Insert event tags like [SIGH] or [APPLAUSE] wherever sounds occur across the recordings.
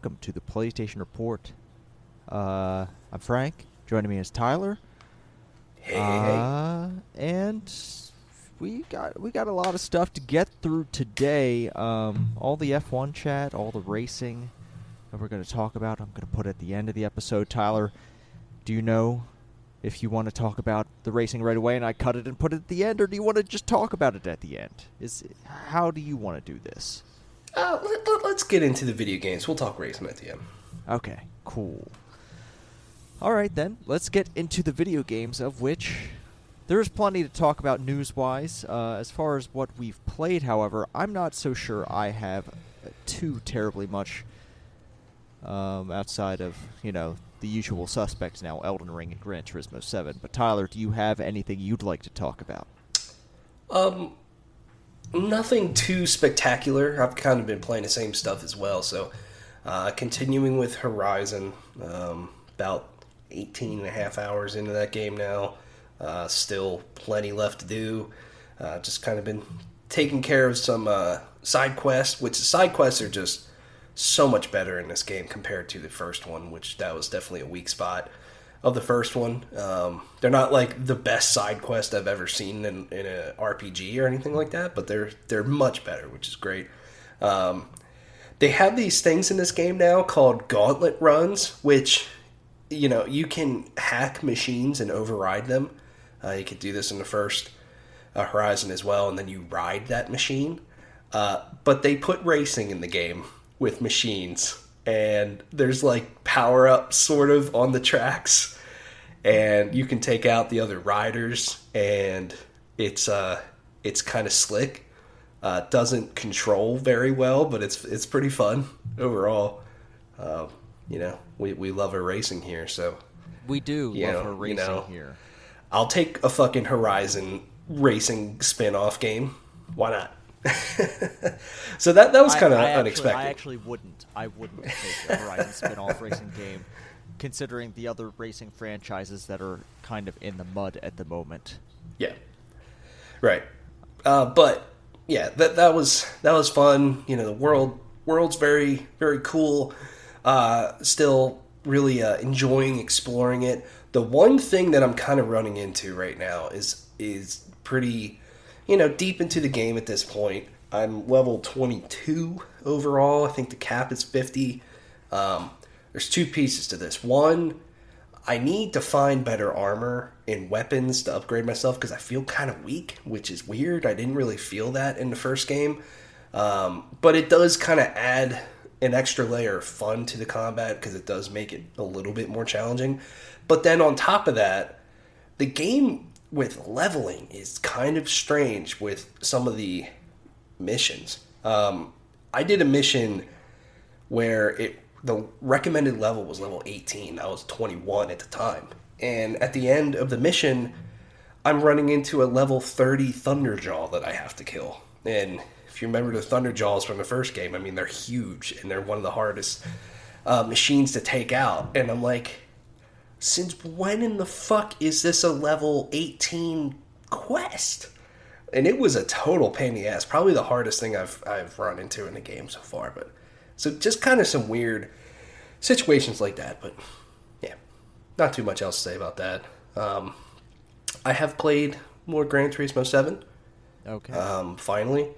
Welcome to the PlayStation Report. Uh, I'm Frank. Joining me is Tyler. Hey. Uh, and we got we got a lot of stuff to get through today. Um, all the F1 chat, all the racing that we're going to talk about. I'm going to put at the end of the episode. Tyler, do you know if you want to talk about the racing right away and I cut it and put it at the end, or do you want to just talk about it at the end? Is how do you want to do this? Uh, let, let's get into the video games. We'll talk racing at the end. Okay, cool. All right, then, let's get into the video games, of which there is plenty to talk about news wise. Uh, as far as what we've played, however, I'm not so sure I have too terribly much um, outside of, you know, the usual suspects now Elden Ring and Gran Turismo 7. But, Tyler, do you have anything you'd like to talk about? Um, nothing too spectacular. I've kind of been playing the same stuff as well. So, uh, continuing with Horizon, um, about 18 and a half hours into that game now. Uh, still plenty left to do. Uh, just kind of been taking care of some uh, side quests, which side quests are just so much better in this game compared to the first one, which that was definitely a weak spot of the first one. Um, they're not like the best side quest I've ever seen in, in a RPG or anything like that, but they're they're much better, which is great. Um, they have these things in this game now called gauntlet runs, which you know you can hack machines and override them. Uh, you could do this in the first uh, Horizon as well, and then you ride that machine. Uh, but they put racing in the game with machines, and there's like power ups sort of on the tracks, and you can take out the other riders, and it's uh it's kind of slick. Uh, doesn't control very well, but it's it's pretty fun overall. Uh, you know, we, we love our racing here, so We do You love know- her you racing know. here. I'll take a fucking Horizon racing spin-off game. Why not? [LAUGHS] so that that was kind of actually- unexpected. I actually wouldn't. I wouldn't take a Horizon spin-off racing game, considering the other racing franchises that are kind of in the mud at the moment. Yeah. Right. Uh, but yeah, that that was that was fun. You know, the world world's very very cool. Uh, still really uh, enjoying exploring it. The one thing that I'm kind of running into right now is is pretty, you know, deep into the game at this point. I'm level 22 overall. I think the cap is 50. Um, there's two pieces to this. One, I need to find better armor and weapons to upgrade myself because I feel kind of weak, which is weird. I didn't really feel that in the first game. Um, but it does kind of add an extra layer of fun to the combat because it does make it a little bit more challenging. But then on top of that, the game with leveling is kind of strange with some of the missions. Um, I did a mission where it the recommended level was level 18. I was 21 at the time. And at the end of the mission, I'm running into a level 30 Thunderjaw that I have to kill. And if you remember the Thunderjaws from the first game, I mean, they're huge and they're one of the hardest uh, machines to take out. And I'm like, since when in the fuck is this a level 18 quest? And it was a total pain in the ass. Probably the hardest thing I've I've run into in the game so far. But so just kind of some weird situations like that. But yeah, not too much else to say about that. Um, I have played more Gran Turismo Seven Okay. um, finally.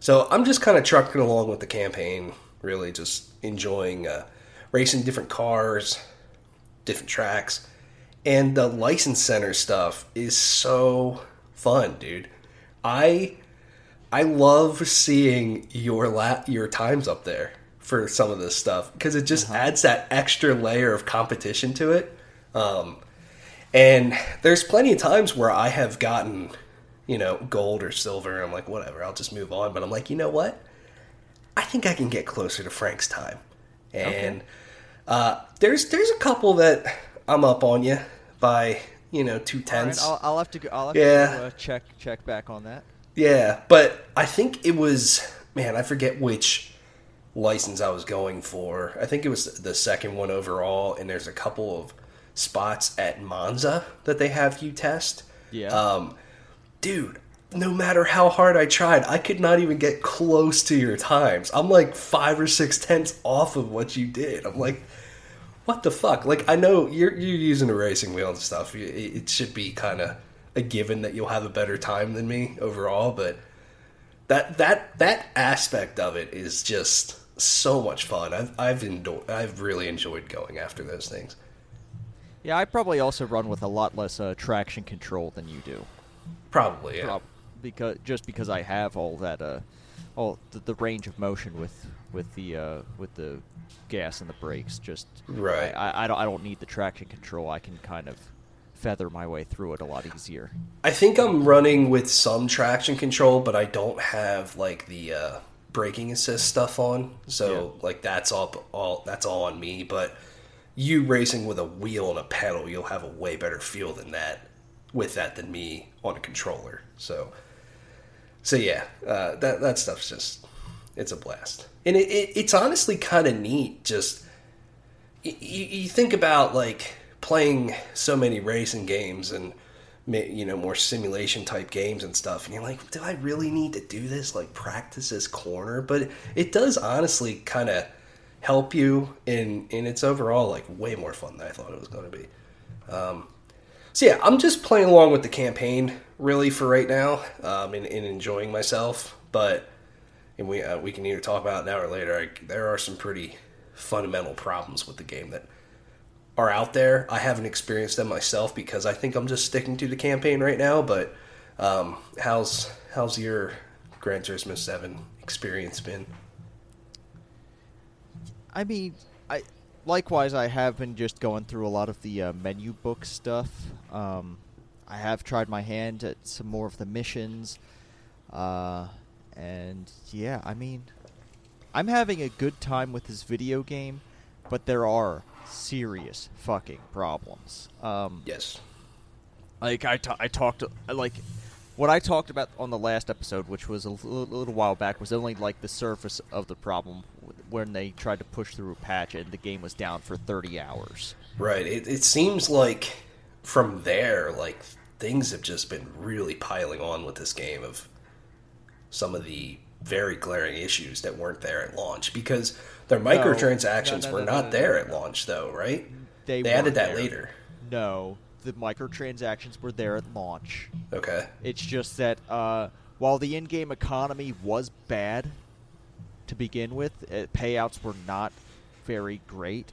So I'm just kind of trucking along with the campaign, really just enjoying uh, racing different cars, different tracks, and the license center stuff is so fun, dude. I I love seeing your la- your times up there for some of this stuff because it just adds that extra layer of competition to it. Um, and there's plenty of times where I have gotten, you know, gold or silver. I'm like, whatever, I'll just move on. But I'm like, you know what? I think I can get closer to Frank's time. And uh, there's there's a couple that I'm up on you by you know two All right, tenths. I'll, I'll have to go, I'll have Yeah. to uh, check check back on that. Yeah, but I think it was man, I forget which license I was going for. I think it was the second one overall, and there's a couple of spots at Monza that they have you test. Yeah. Um, dude, no matter how hard I tried, I could not even get close to your times. I'm like five or six tenths off of what you did. I'm like, what the fuck? Like, I know you're you're using a racing wheel and stuff. It, it should be kind of a given that you'll have a better time than me overall, but that that that aspect of it is just so much fun. I've I've enjoyed, I've really enjoyed going after those things. Yeah, I probably also run with a lot less uh, traction control than you do. Probably, yeah. Prob- because just because I have all that uh, all the, the range of motion with with the uh, with the gas and the brakes. Just right. I, I don't I don't need the traction control. I can kind of feather my way through it a lot easier. I think I'm running with some traction control, but I don't have like the uh, braking assist stuff on. So yeah. like that's all all that's all on me. But you racing with a wheel and a pedal, you'll have a way better feel than that with that than me on a controller. So so yeah, uh, that that stuff's just it's a blast, and it, it it's honestly kind of neat. Just you, you think about like playing so many racing games and you know more simulation type games and stuff and you're like do i really need to do this like practice this corner? But it does honestly kind of help you in in its overall like way more fun than i thought it was going to be. Um, so yeah i'm just playing along with the campaign really for right now um, and, enjoying myself but and we uh, we can either talk about it now or later I, there are some pretty fundamental problems with the game that are out there. I haven't experienced them myself because I think I'm just sticking to the campaign right now. But um, how's how's your Gran Turismo Seven experience been? I mean, I likewise I have been just going through a lot of the uh, menu book stuff. Um, I have tried my hand at some more of the missions, uh, and yeah, I mean, I'm having a good time with this video game, but there are serious fucking problems. Um, yes. Like I, t- I talked like what I talked about on the last episode, which was a little, little while back, was only like the surface of the problem when they tried to push through a patch and the game was down for 30 hours. Right. It, it seems like from there, like things have just been really piling on with this game of some of the very glaring issues that weren't there at launch because their microtransactions no, no, no, were not there at launch though, right? They, they added that there. later. No, the microtransactions were there at launch. Okay. It's just that uh, while the in-game economy was bad to begin with, uh, payouts were not very great.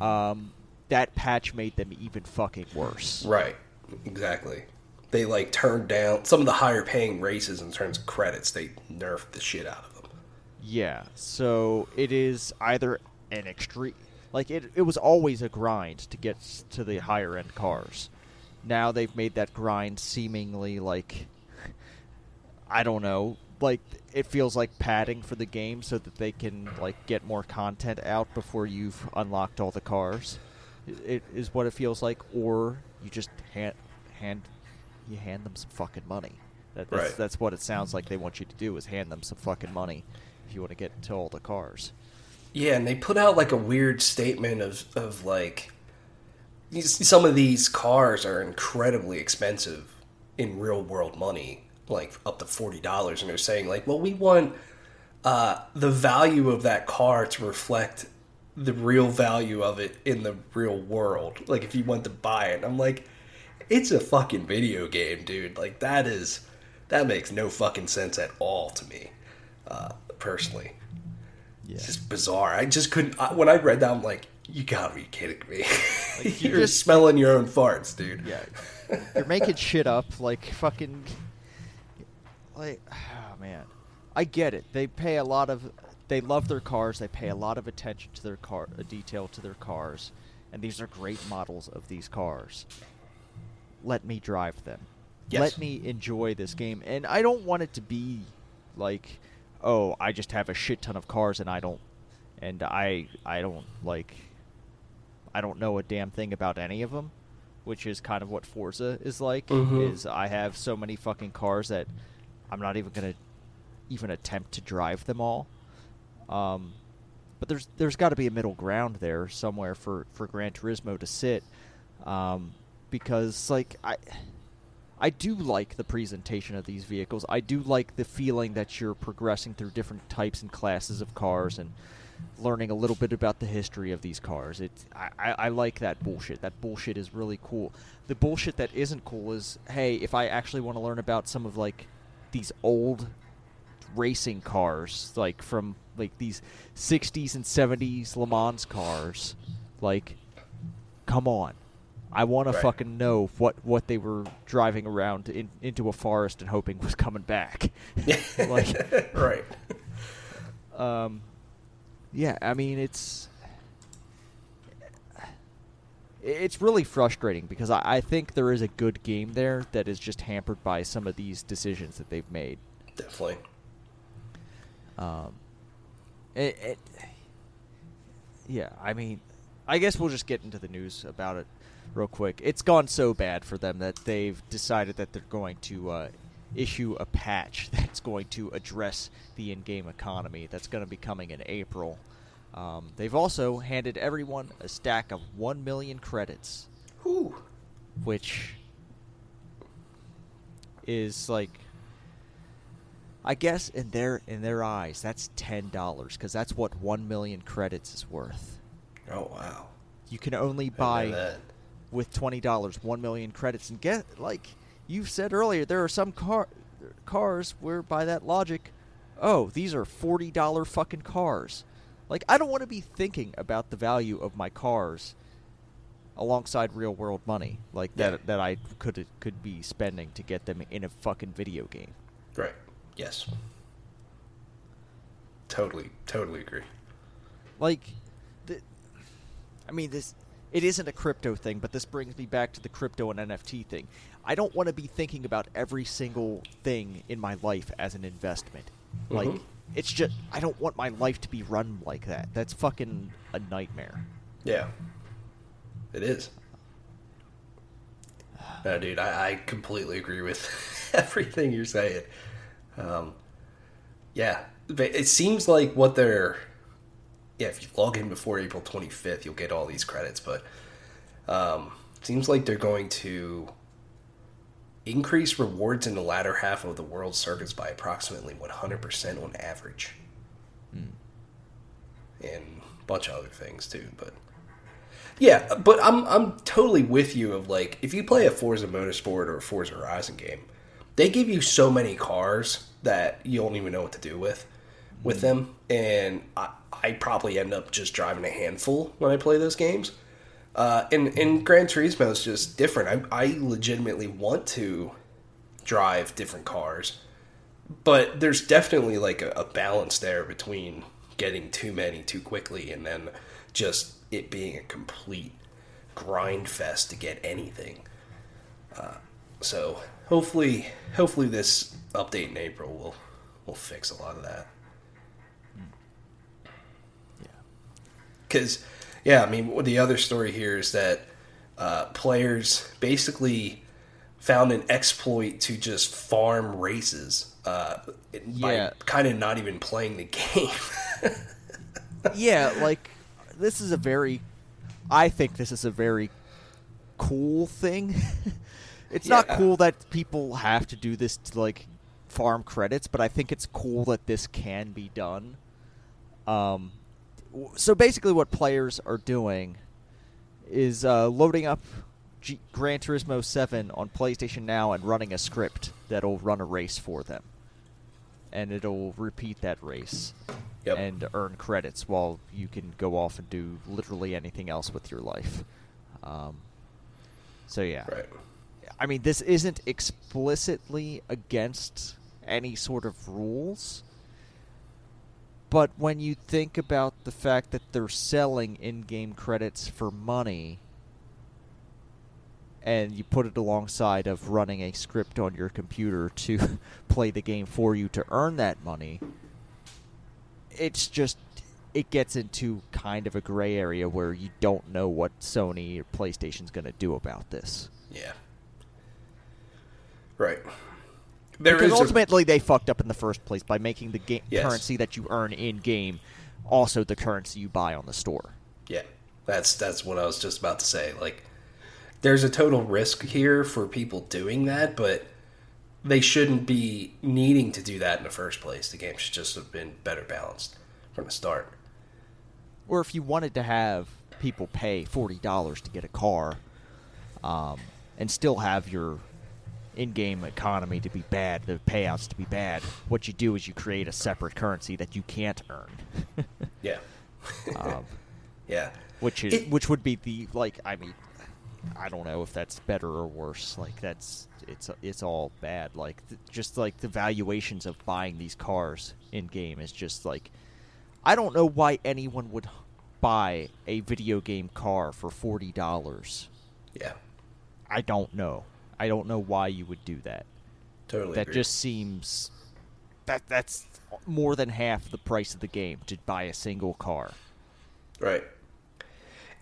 Um, that patch made them even fucking worse. Right. Exactly they like turned down some of the higher paying races in terms of credits. They nerfed the shit out of them. Yeah, so it is either an extreme, like it. It was always a grind to get to the higher end cars. Now they've made that grind seemingly like, I don't know, like it feels like padding for the game so that they can like get more content out before you've unlocked all the cars. It is what it feels like, or you just hand hand you hand them some fucking money. That, that's, right. that's what it sounds like they want you to do is hand them some fucking money if you want to get to all the cars. Yeah, and they put out like a weird statement of of like some of these cars are incredibly expensive in real world money, like up to forty dollars, and they're saying like, well, we want uh, the value of that car to reflect the real value of it in the real world. Like if you want to buy it, I'm like, it's a fucking video game, dude. Like that is that makes no fucking sense at all to me, uh, personally. Yeah. It's just bizarre. I just couldn't. I, when I read that, I'm like, you gotta be kidding me. Like, [LAUGHS] you are just smelling your own farts, dude. Yeah, you're making shit up like fucking. Like, [SIGHS] oh man, I get it. They pay a lot of. They love their cars. They pay a lot of attention to their car, a detail to their cars, and these are great models of these cars let me drive them. Yes. Let me enjoy this game. And I don't want it to be like, oh, I just have a shit ton of cars and I don't and I I don't like I don't know a damn thing about any of them, which is kind of what Forza is like. Mm-hmm. Is I have so many fucking cars that I'm not even gonna even attempt to drive them all. Um, but there's there's got to be a middle ground there somewhere for for Gran Turismo to sit. Um, because like I I do like the presentation of these vehicles. I do like the feeling that you're progressing through different types and classes of cars and learning a little bit about the history of these cars. It, I, I, I like that bullshit. That bullshit is really cool. The bullshit that isn't cool is, hey, if I actually want to learn about some of like these old racing cars, like from like these 60s and 70s Le Mans cars, like, come on. I want Right. to fucking know what, what they were driving around in, into a forest and hoping was coming back. [LAUGHS] [LAUGHS] like, right. um, yeah, I mean it's it's really frustrating because I, I think there is a good game there that is just hampered by some of these decisions that they've made. Definitely. Um, it, it, yeah, I mean, I guess we'll just get into the news about it real quick. It's gone so bad for them that they've decided that they're going to uh, issue a patch [LAUGHS] that's going to address the in-game economy. That's going to be coming in April. Um, they've also handed everyone a stack of one million credits, Whew. which is like I guess in their in their eyes that's ten dollars because that's what one million credits is worth. Oh wow. You can only I didn't know buy with twenty dollars one million credits and get like you said earlier there are some car cars where by that logic, oh these are forty dollar fucking cars. Like I don't want to be thinking about the value of my cars alongside real world money like Yeah. that that I could could be spending to get them in a fucking video game. Right. Yes. Totally. Totally agree. like the, i mean this it isn't a crypto thing but this brings me back to the crypto and nft thing i don't want to be thinking about every single thing in my life as an investment like Mhm. it's just i don't want my life to be run like that that's fucking a nightmare Yeah. It is. No, dude, I, I completely agree with [LAUGHS] everything you're saying. Um, yeah, it seems like what they're. Yeah, if you log in before April 25th, you'll get all these credits, but um, seems like they're going to increase rewards in the latter half of the world circuits by approximately 100% on average. And a bunch of other things too, but yeah, but I'm I'm totally with you of like if you play a Forza Motorsport or a Forza Horizon game, they give you so many cars that you don't even know what to do with with them, and I, I probably end up just driving a handful when I play those games. Uh, and and Gran Turismo is just different. I I legitimately want to drive different cars, but there's definitely like a, a balance there between getting too many too quickly and then just it being a complete grind fest to get anything. Uh, so hopefully, hopefully this update in April will will fix a lot of that. yeah Because, yeah, I mean, the other story here is that uh, players basically found an exploit to just farm races uh, Yeah. by kind of not even playing the game. [LAUGHS] yeah, like this is a very I think this is a very cool thing. [LAUGHS] it's not cool that people have to do this to like farm credits, but I think it's cool that this can be done. Um so basically what players are doing is uh, loading up G- Gran Turismo 7 on PlayStation Now and running a script that'll run a race for them. And it'll repeat that race Yep. and earn credits while you can go off and do literally anything else with your life. Um, so yeah, right. I mean, this isn't explicitly against any sort of rules, but when you think about the fact that they're selling in-game credits for money, and you put it alongside of running a script on your computer to [LAUGHS] play the game for you to earn that money, it's just it gets into kind of a gray area where you don't know what Sony or PlayStation's going to do about this. Yeah. Right. There because is a- ultimately they fucked up in the first place by making the game Yes. currency that you earn in game also the currency you buy on the store. Yeah, that's that's what I was just about to say. Like, there's a total risk here for people doing that, but they shouldn't be needing to do that in the first place. The game should just have been better balanced from the start. Or if you wanted to have people pay forty dollars to get a car, um, and still have your in-game economy to be bad, the payouts to be bad, what you do is you create a separate currency that you can't earn. [LAUGHS] yeah. [LAUGHS] um, yeah. Which is It- which would be the like I mean I don't know if that's better or worse. Like that's it's it's all bad. Like th- just like the valuations of buying these cars in game is just like I don't know why anyone would buy a video game car for forty dollars. Yeah. I don't know. I don't know why you would do that. Totally. that agree. just seems that that's more than half the price of the game to buy a single car. Right.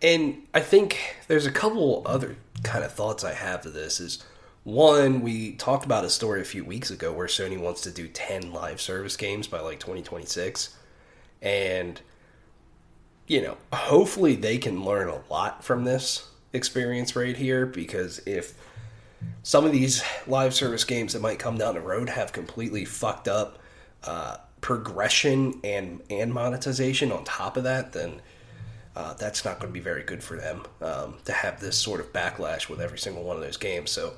And I think there's a couple other kind of thoughts I have to this is one, we talked about a story a few weeks ago where Sony wants to do 10 live service games by like 2026. And you know, hopefully they can learn a lot from this experience right here because if some of these live service games that might come down the road have completely fucked up uh, progression and and monetization on top of that, then uh, that's not going to be very good for them um, to have this sort of backlash with every single one of those games. So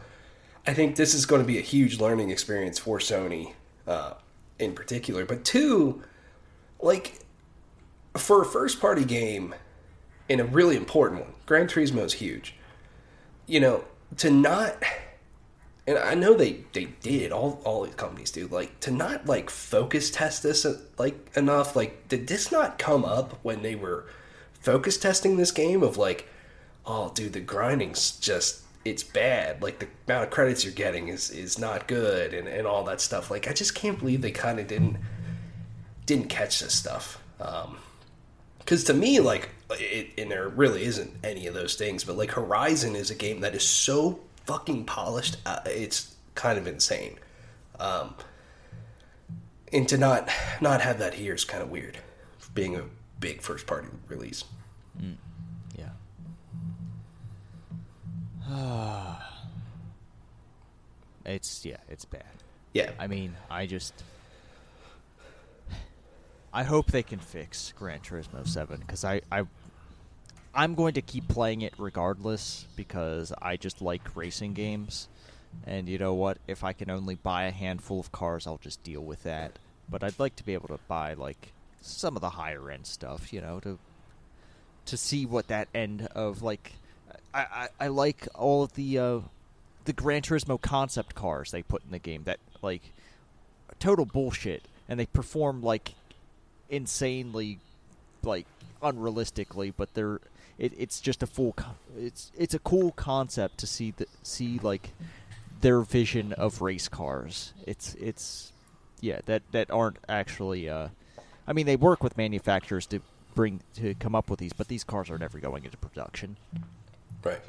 I think this is going to be a huge learning experience for Sony uh, in particular. But two, like for a first party game in a really important one, Gran Turismo is huge. You know, to not and I know they they did all all these companies do like to not like focus test this like enough like did this not come up when they were focus testing this game of like oh dude the grinding's just it's bad. Like the amount of credits you're getting is is not good and and all that stuff. Like I just can't believe they kind of didn't didn't catch this stuff. Um because to me like it, and there really isn't any of those things but like horizon is a game that is so fucking polished uh, it's kind of insane um and to not not have that here is kind of weird being a big first party release Yeah. [SIGHS] it's yeah, it's bad. yeah I mean, I just I hope they can fix Gran Turismo 7 cuz I I I'm going to keep playing it regardless because I just like racing games. And you know what? If I can only buy a handful of cars, I'll just deal with that. But I'd like to be able to buy like some of the higher end stuff, you know, to to see what that end of like I, I, I like all of the uh, the Gran Turismo concept cars they put in the game that like total bullshit and they perform like insanely like unrealistically but they're it, it's just a full co- it's it's a cool concept to see the see like their vision of race cars it's it's yeah that that aren't actually uh I mean they work with manufacturers to bring to come up with these but these cars are never going into production right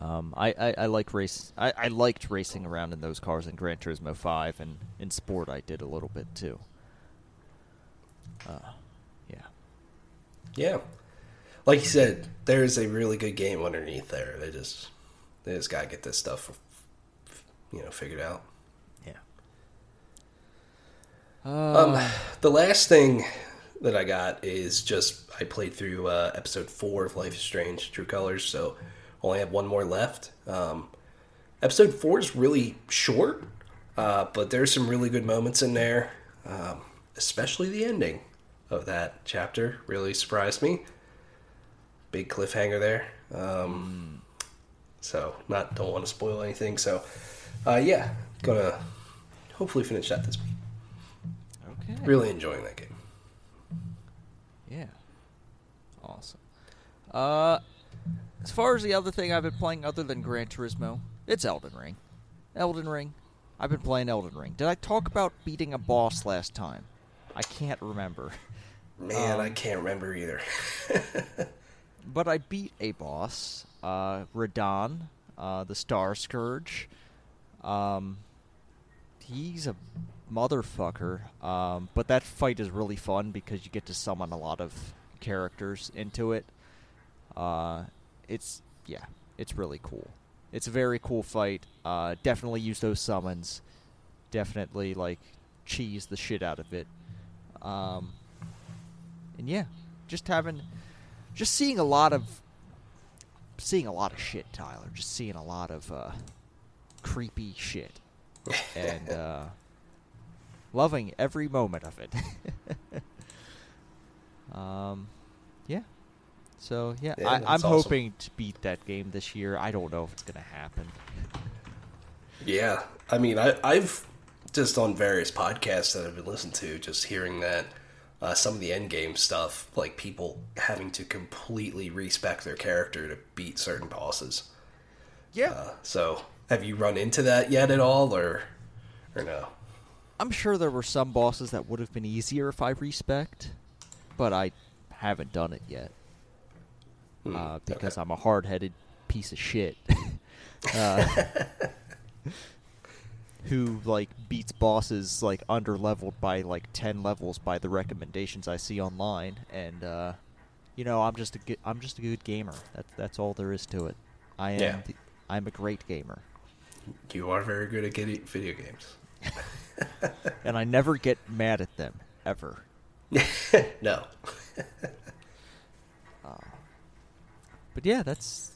um, I, I, I like race. I, I liked racing around in those cars in Gran Turismo Five, and in Sport I did a little bit too. Uh, yeah, yeah like you said there's a really good game underneath there they just they just gotta get this stuff you know figured out yeah. Um, the last thing that I got is just I played through uh, episode four of Life is Strange: True Colors, so only have one more left. Um, episode four is really short, uh, but there's some really good moments in there, um, especially the ending of that chapter. Really surprised me. Big cliffhanger there. Um, So not don't want to spoil anything. So uh, yeah, gonna hopefully finish that this week. okay. Really enjoying that game. Yeah. Awesome. Uh, as far as the other thing I've been playing other than Gran Turismo, it's Elden Ring. Elden Ring. I've been playing Elden Ring. Did I talk about beating a boss last time? I can't remember. Man, I Um, can't remember either. [LAUGHS] But I beat a boss, uh, Radahn, uh, the Star Scourge. Um, he's a motherfucker. Um, but that fight is really fun because you get to summon a lot of characters into it. Uh, it's yeah, it's really cool. It's a very cool fight. Uh, definitely use those summons. Definitely like cheese the shit out of it. Um, and yeah, just having, just seeing a lot of, seeing a lot of shit, Tyler. Just seeing a lot of uh, creepy shit, and uh, loving every moment of it. [LAUGHS] um, yeah. So yeah, Yeah, I, I'm awesome. hoping to beat that game this year. I don't know if it's gonna happen. Yeah, I mean, I, I've just on various podcasts that I've been listening to, just hearing that uh, some of the end game stuff, like people having to completely respec their character to beat certain bosses. Yeah, Uh, so, have you run into that yet at all, or or no? I'm sure there were some bosses that would have been easier if I respect, but I haven't done it yet Hmm, uh, because okay. I'm a hard-headed piece of shit. [LAUGHS] [LAUGHS] uh, who like beats bosses like under leveled by like 10 levels by the recommendations I see online and uh you know I'm just a good, I'm just a good gamer that's that's all there is to it I am Yeah. the, I'm a great gamer You are very good at getting video games. [LAUGHS] and I never get mad at them ever [LAUGHS] no. [LAUGHS] But yeah, that's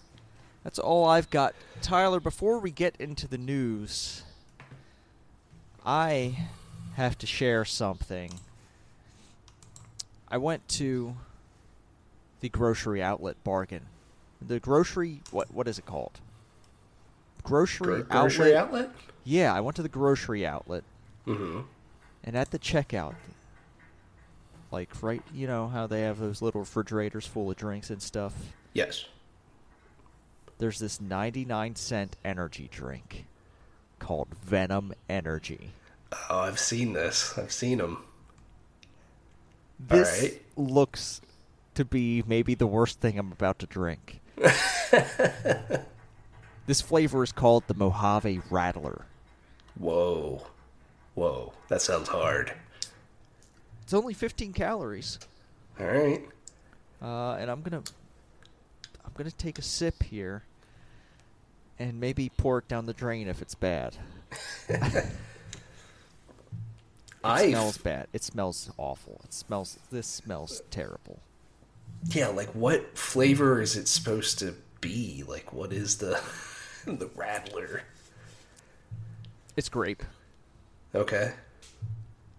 that's all I've got. Tyler, before we get into the news, I have to share something. I went to the grocery outlet bargain. The grocery what what is it called? Grocery Gro- grocery outlet. outlet? Yeah, I went to the grocery outlet Mm-hmm. and at the checkout like right, you know how they have those little refrigerators full of drinks and stuff. Yes. there's this 99 cent energy drink called Venom Energy. Oh, I've seen this. I've seen them. This Alright. looks to be maybe the worst thing I'm about to drink. [LAUGHS] this flavor is called the Mojave Rattler. Whoa. Whoa. That sounds hard. It's only 15 calories, All right. uh, and I'm gonna I'm gonna take a sip here, and maybe pour it down the drain if it's bad. It I smells bad. It smells awful. It smells. This smells terrible. Yeah, like what flavor is it supposed to be? Like what is the [LAUGHS] the rattler? It's grape. Okay.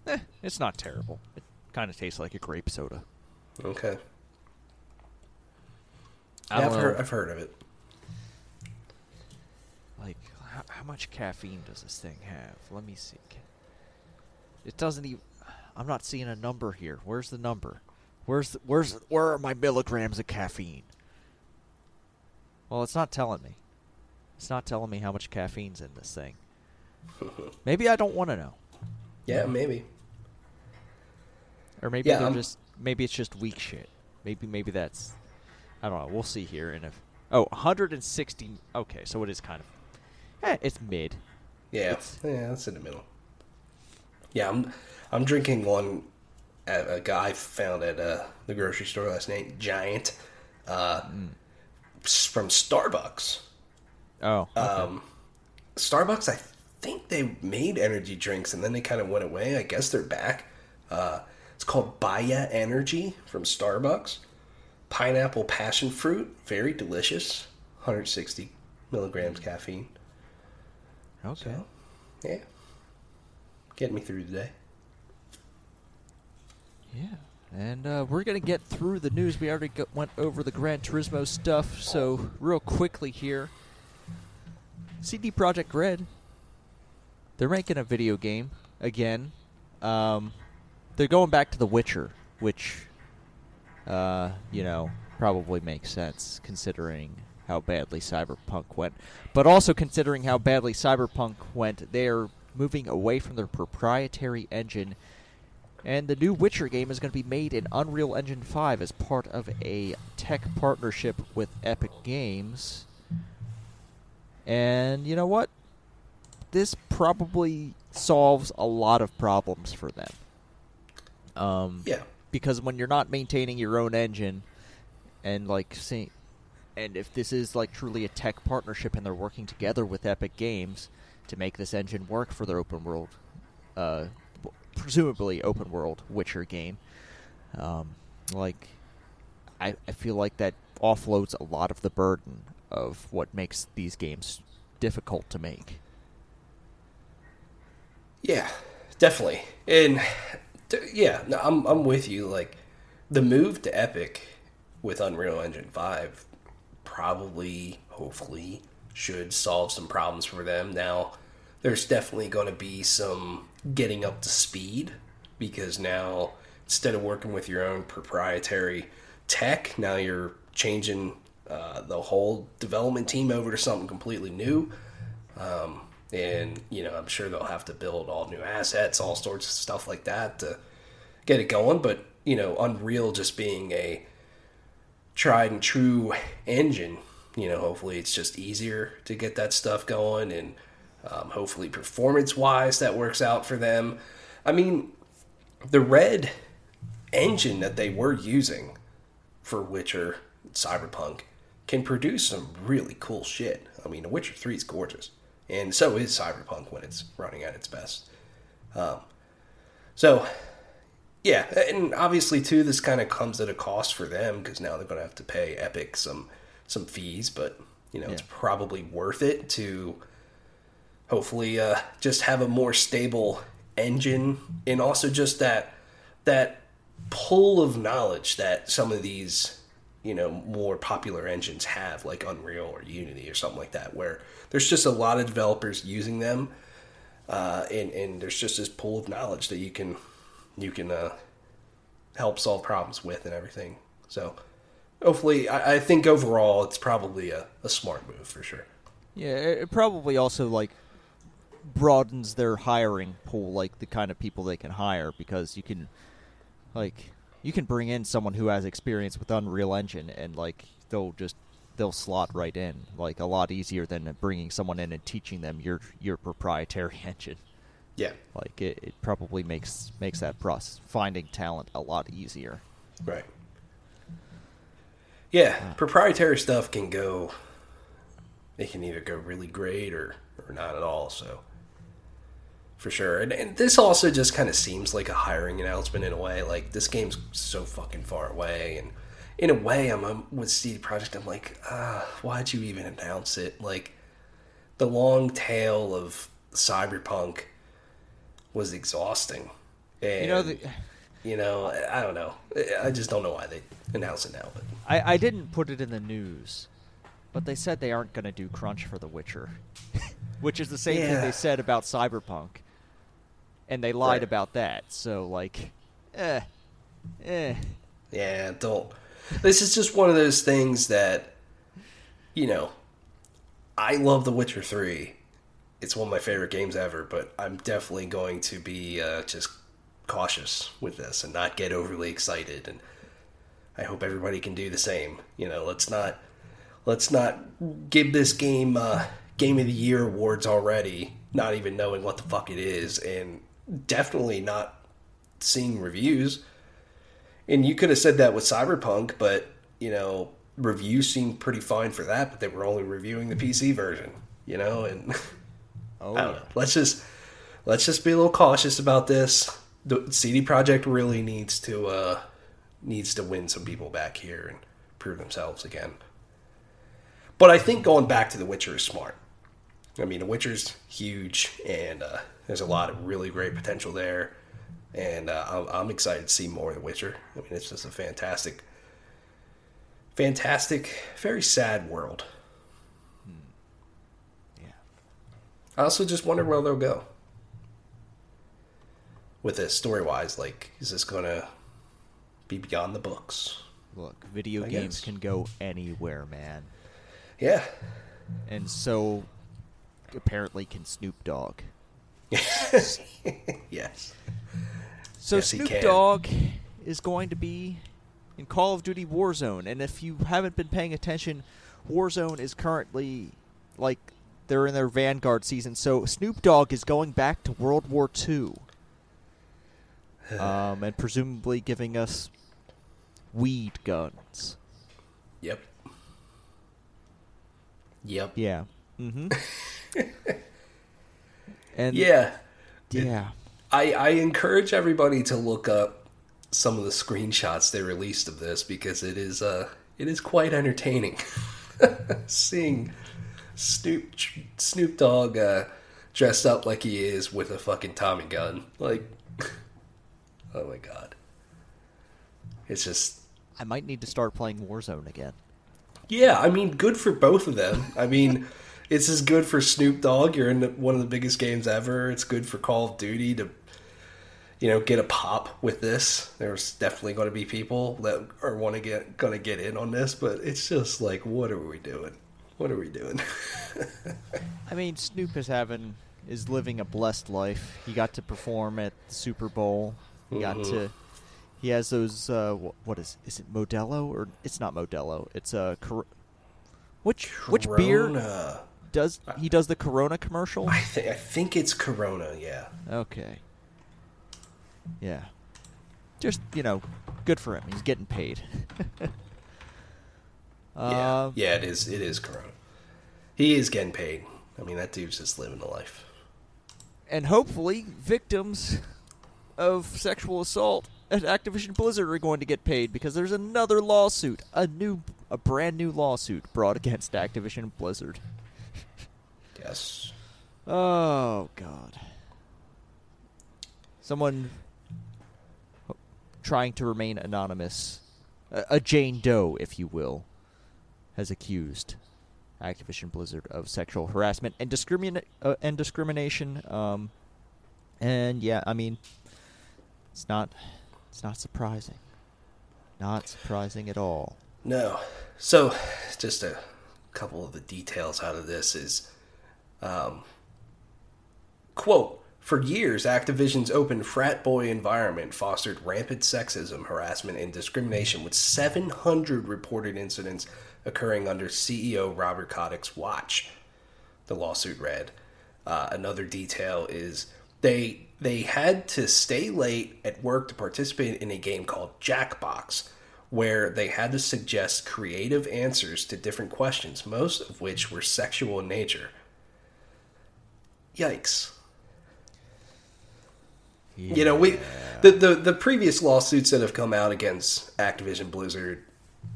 Eh, it's not terrible. It kind of tastes like a grape soda. Okay. I yeah, I've, know, heard I've heard of it. Like how, how much caffeine does this thing have? Let me see. It doesn't even. I'm not seeing a number here. Where's the number? Where's the, where's where are my milligrams of caffeine? Well, it's not telling me. It's not telling me how much caffeine's in this thing. [LAUGHS] Maybe I don't want to know, Yeah, maybe. or maybe Yeah, they're I'm- just maybe it's just weak shit. Maybe maybe that's I don't know. We'll see here. Oh, and if oh, 160. Okay, so it is kind of. Eh, it's mid. Yeah. It's- yeah, that's in the middle. Yeah, I'm I'm drinking one at a guy found at uh, the grocery store last night, Giant, uh, s- from Starbucks. Oh, okay. Um, Starbucks, I think they made energy drinks and then they kind of went away. I guess they're back. Uh, it's called Baya Energy from Starbucks. Pineapple passion fruit, very delicious. 160 milligrams caffeine. Okay. So, yeah, Get me through the day. Yeah, and uh, we're gonna get through the news. We already got, went over the Gran Turismo stuff, so real quickly here. CD Projekt Red. They're making a video game again. Um, they're going back to The Witcher, which, uh, you know, probably makes sense considering how badly Cyberpunk went. But also considering how badly Cyberpunk went, they're moving away from their proprietary engine and the new Witcher game is going to be made in Unreal Engine 5 as part of a tech partnership with Epic Games. And you know what? This probably solves a lot of problems for them. Um, Yeah, because when you're not maintaining your own engine and like and if this is like truly a tech partnership and they're working together with Epic Games to make this engine work for their open world, uh, presumably open world Witcher game, um, like I, I feel like that offloads a lot of the burden of what makes these games difficult to make. Yeah, definitely. And yeah, no, I'm I'm with you. Like the move to Epic with Unreal Engine Five probably, hopefully, should solve some problems for them. Now, there's definitely going to be some getting up to speed because now instead of working with your own proprietary tech, now you're changing uh, the whole development team over to something completely new. Um, and you know, I'm sure they'll have to build all new assets, all sorts of stuff like that to get it going. But you know, Unreal just being a tried and true engine, you know, hopefully it's just easier to get that stuff going, and um, hopefully performance wise that works out for them. I mean, the red engine that they were using for Witcher Cyberpunk can produce some really cool shit. I mean, The Witcher 3 is gorgeous, and so is Cyberpunk when it's running at its best. Um, so, yeah, and obviously too, this kind of comes at a cost for them because now they're going to have to pay Epic some some fees, but you know, yeah. it's probably worth it to hopefully uh, just have a more stable engine and also just that that pull of knowledge that some of these you know more popular engines have like unreal or unity or something like that where there's just a lot of developers using them uh, and and there's just this pool of knowledge that you can you can uh, help solve problems with and everything so hopefully I, I think overall it's probably a, a smart move for sure yeah it probably also like broadens their hiring pool like the kind of people they can hire because you can like you can bring in someone who has experience with Unreal Engine and like they'll just they'll slot right in like a lot easier than bringing someone in and teaching them your your proprietary [LAUGHS] engine. Yeah, like it, it probably makes makes that process finding talent a lot easier. Right. Yeah, uh, proprietary stuff can go. It can either go really great or or not at all. So for sure. And, and this also just kind of seems like a hiring announcement in a way. Like this game's so fucking far away, and in a way, I'm, I'm with CD Projekt. I'm like, uh, why'd you even announce it? Like the long tail of Cyberpunk was exhausting. And, you know, the, you know, I don't know. I just don't know why they announce it now. But I, I didn't put it in the news, but they said they aren't going to do crunch for The Witcher, [LAUGHS] which is the same yeah. thing they said about Cyberpunk and they lied right. about that. So like, eh, eh. Yeah, don't. This is just one of those things that, you know, I love The Witcher Three. It's one of my favorite games ever, but I'm definitely going to be uh, just cautious with this and not get overly excited. And I hope everybody can do the same. You know, let's not let's not give this game uh, game of the year awards already, not even knowing what the fuck it is, and definitely not seeing reviews. And you could have said that with Cyberpunk, but you know, reviews seemed pretty fine for that, but they were only reviewing the PC version, you know, and [LAUGHS] oh, I don't know. Let's just let's just be a little cautious about this. The CD Projekt really needs to uh needs to win some people back here and prove themselves again. But I think going back to The Witcher is smart. I mean, The Witcher's huge, and uh, there's a lot of really great potential there, and uh, I'm, I'm, excited to see more of The Witcher. I mean, it's just a fantastic, fantastic, very sad world. Hmm. Yeah. I also just wonder where they'll go with this story wise. Like, is this going to be beyond the books? Look, video I games guess. can go anywhere, man. Yeah. And so apparently can Snoop Dogg. [LAUGHS] yes. So yes, Snoop Dogg is going to be in Call of Duty Warzone, and if you haven't been paying attention, Warzone is currently like they're in their Vanguard season. So Snoop Dogg is going back to World War II, [SIGHS] um, and presumably giving us weed guns. Yep. Yep. Yeah. Mm-hmm. [LAUGHS] and Yeah. yeah. I, I encourage everybody to look up some of the screenshots they released of this because it is uh it is quite entertaining [LAUGHS] seeing Snoop Snoop Dogg uh, dressed up like he is with a fucking Tommy gun. Like, [LAUGHS] oh my god, it's just I might need to start playing Warzone again. yeah. I mean, good for both of them. I mean. It's as good for Snoop Dogg. You're in one of the biggest games ever. It's good for Call of Duty to you know get a pop with this there's definitely going to be people that are want to get going to get in on this but it's just like what are we doing what are we doing [LAUGHS] I mean, Snoop is having is living a blessed life. He got to perform at the Super Bowl. He got Mhm. to. He has those. Uh, what is? Is it Modelo or it's not Modelo? It's a. Cor- which which beer does he does the Corona commercial? I, th- I think it's Corona yeah Okay. Yeah. Just you know, good for him. He's getting paid. [LAUGHS] yeah Um, yeah it is it is Corona he is getting paid I mean that dude's just living a life and hopefully victims of sexual assault at Activision Blizzard are going to get paid because there's another lawsuit, a new, a brand new lawsuit brought against Activision Blizzard. yes Oh God! Someone trying to remain anonymous, a Jane Doe, if you will, has accused Activision Blizzard of sexual harassment and discrimin- uh, and discrimination. Um, and yeah, I mean, it's not, it's not surprising, not surprising at all. No. So, just a couple of the details out of this is, um, quote, for years, Activision's open frat boy environment fostered rampant sexism, harassment, and discrimination, with 700 reported incidents occurring under CEO Robert Kotick's watch. The lawsuit read. Uh, another detail is they they had to stay late at work to participate in a game called Jackbox, where they had to suggest creative answers to different questions, most of which were sexual in nature. Yikes. You know, we the, the the previous lawsuits that have come out against Activision Blizzard,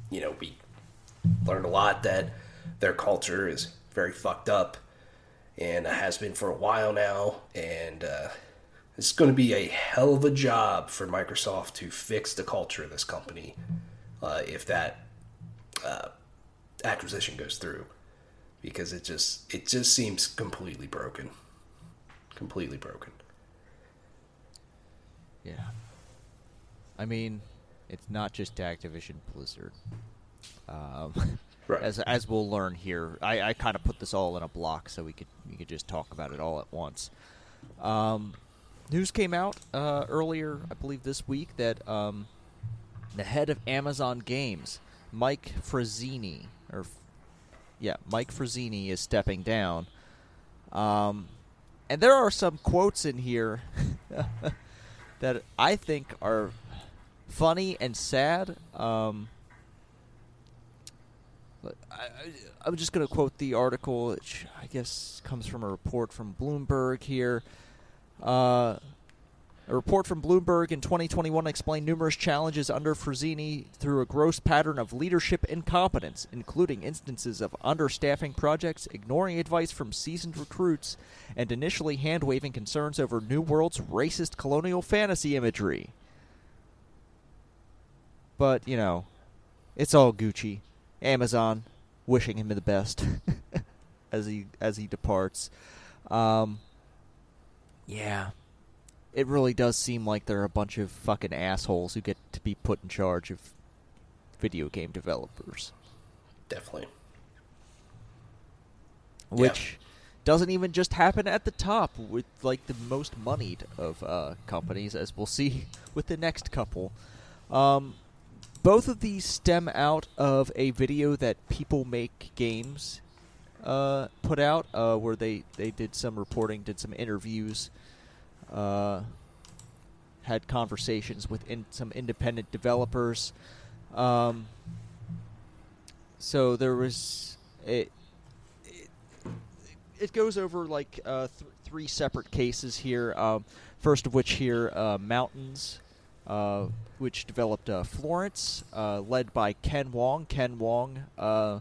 you know, we learned a lot that their culture is very fucked up and has been for a while now and uh, it's going to be a hell of a job for Microsoft to fix the culture of this company uh, if that uh, acquisition goes through because it just it just seems completely broken completely broken Yeah. I mean, it's not just Activision Blizzard. Um, [LAUGHS] Right. As as we'll learn here, I, I kind of put this all in a block so we could we could just talk about it all at once. Um, news came out uh, earlier, I believe this week, that um, the head of Amazon Games, Mike Frazzini, or yeah, Mike Frazzini is stepping down. Um, and there are some quotes in here [LAUGHS] that I think are funny and sad. Um, I, I'm just going to quote the article, which I guess comes from a report from Bloomberg here. Uh, a report from Bloomberg in 2021 explained numerous challenges under Frazzini through a gross pattern of leadership incompetence, including instances of understaffing projects, ignoring advice from seasoned recruits, and initially hand waving concerns over New World's racist colonial fantasy imagery. But, you know, it's all Gucci. Amazon wishing him the best [LAUGHS] as he as he departs. Um, yeah, it really does seem like there are a bunch of fucking assholes who get to be put in charge of video game developers, definitely which doesn't even just happen at the top with like the most moneyed of uh, companies, as we'll see [LAUGHS] with the next couple. Um, both of these stem out of a video that People Make Games uh, put out, uh, where they, they did some reporting, did some interviews, uh, had conversations with in, some independent developers. Um, so there was a, it goes over like uh, th- three separate cases here. Um, first of which here, uh, Mountains, which developed uh, Florence, uh, led by Ken Wong. Ken Wong, uh,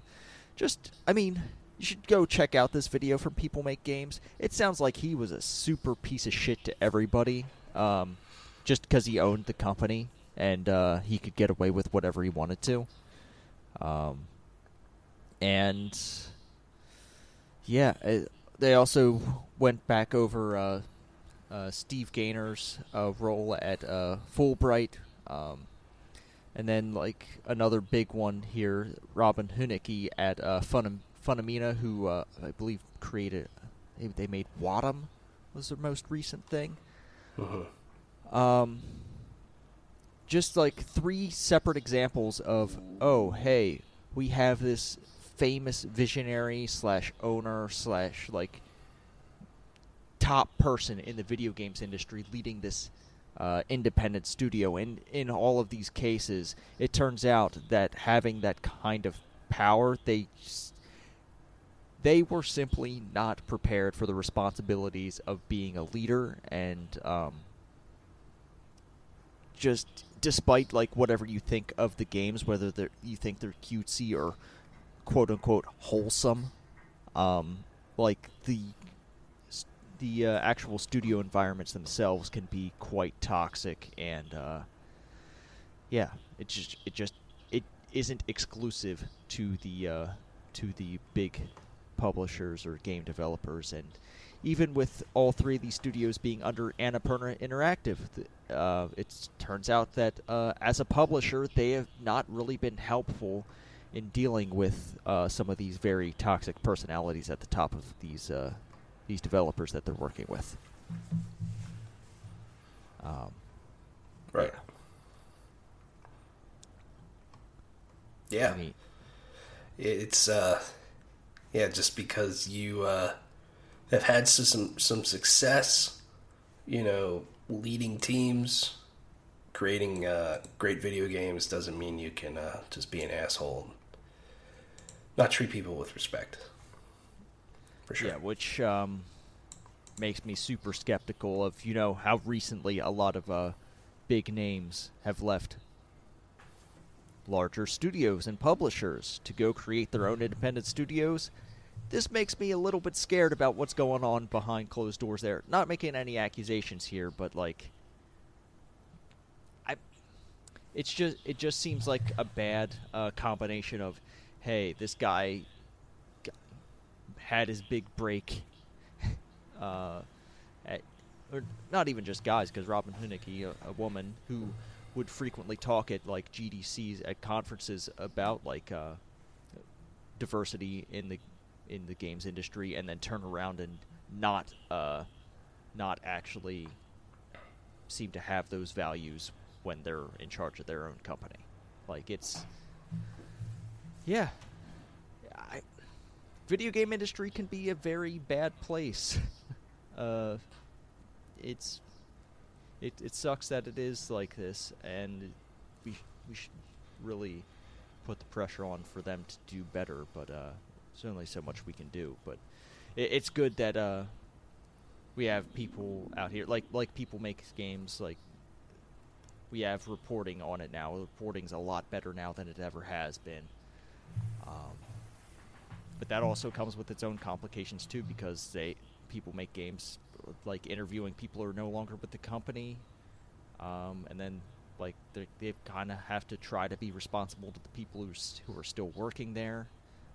just I mean, you should go check out this video from People Make Games. It sounds like he was a super piece of shit to everybody, um, just because he owned the company and uh, he could get away with whatever he wanted to. Um, and yeah, it, they also went back over uh, uh, Steve Gaynor's uh, role at uh, Fullbright, um, and then like another big one here, Robin Hunicke at uh, Funam- Funomena, who uh, I believe created. They made Wattam was their most recent thing. Mm-hmm. Um, just like three separate examples of oh hey we have this famous visionary slash owner slash like top person in the video games industry leading this uh, independent studio. And in all of these cases it turns out that having that kind of power they they were simply not prepared for the responsibilities of being a leader and um, just despite like whatever you think of the games, whether you think they're cutesy or quote unquote wholesome, um, like the the uh, actual studio environments themselves can be quite toxic and uh, yeah, it just it just it isn't exclusive to the uh, to the big publishers or game developers. And even with all three of these studios being under Annapurna Interactive, th- uh, it turns out that uh, as a publisher, they have not really been helpful in dealing with uh, some of these very toxic personalities at the top of these uh, these developers that they're working with. Um, Right. Yeah. Mean, it's uh yeah just because you uh have had some some success you know leading teams creating uh great video games doesn't mean you can uh just be an asshole and not treat people with respect for sure Yeah, which um, makes me super skeptical of you know how recently a lot of uh, big names have left larger studios and publishers to go create their own independent studios. This makes me a little bit scared about what's going on behind closed doors there. Not making any accusations here, but like I it's just it just seems like a bad uh, combination of hey, this guy had his big break [LAUGHS] uh, at, or not even just guys, because Robin Hunicke, a, a woman who would frequently talk at like GDCs at conferences about like uh, diversity in the in the games industry, and then turn around and not uh, not actually seem to have those values when they're in charge of their own company. Like it's yeah. I, video game industry can be a very bad place. [LAUGHS] uh, it's it it sucks that it is like this, and we we should really put the pressure on for them to do better. But uh, there's only so much we can do. But it, it's good that uh, we have people out here like like people make games like we have reporting on it now. Reporting's a lot better now than it ever has been. Um, but that also comes with its own complications too, because they people make games like interviewing people who are no longer with the company, um, and then like they they kind of have to try to be responsible to the people who's, who are still working there,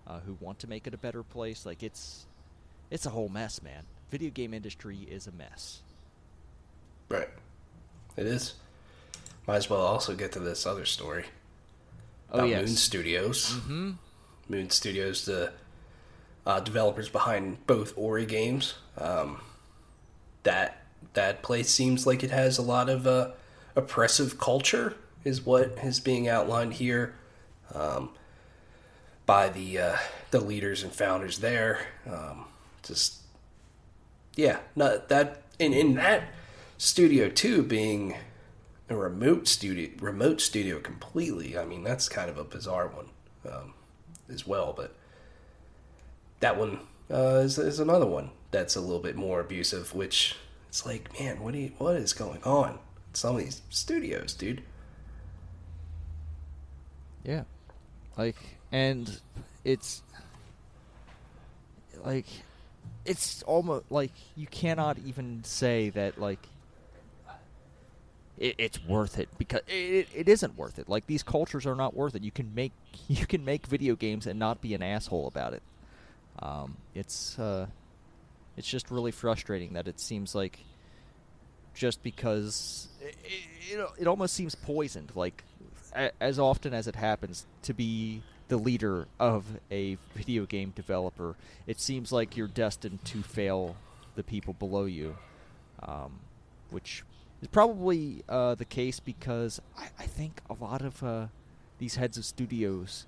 uh, who want to make it a better place. Like it's it's a whole mess, man. Video game industry is a mess. right it is might as well also get to this other story Oh about yes. moon studios Mm-hmm. Moon Studios, the uh, developers behind both Ori games. Um, that that place seems like it has a lot of uh, oppressive culture, is what is being outlined here um, by the uh, the leaders and founders there. Um, just yeah, not that in in that studio too being a remote studio remote studio completely. I mean, that's kind of a bizarre one um, as well. But that one uh, is, is another one that's a little bit more abusive. Which it's like, man, what do you, what is going on? Some of these studios, dude. Yeah, like, and it's like it's almost like you cannot even say that like it, it's worth it because it, it isn't worth it. Like these cultures are not worth it. You can make [LAUGHS] you can make video games and not be an asshole about it. Um, it's uh, it's just really frustrating that it seems like just because it, it, it almost seems poisoned. Like a, as often as it happens to be the leader of a video game developer, it seems like you're destined to fail the people below you, um, which is probably uh, the case because I, I, think a lot of uh, these heads of studios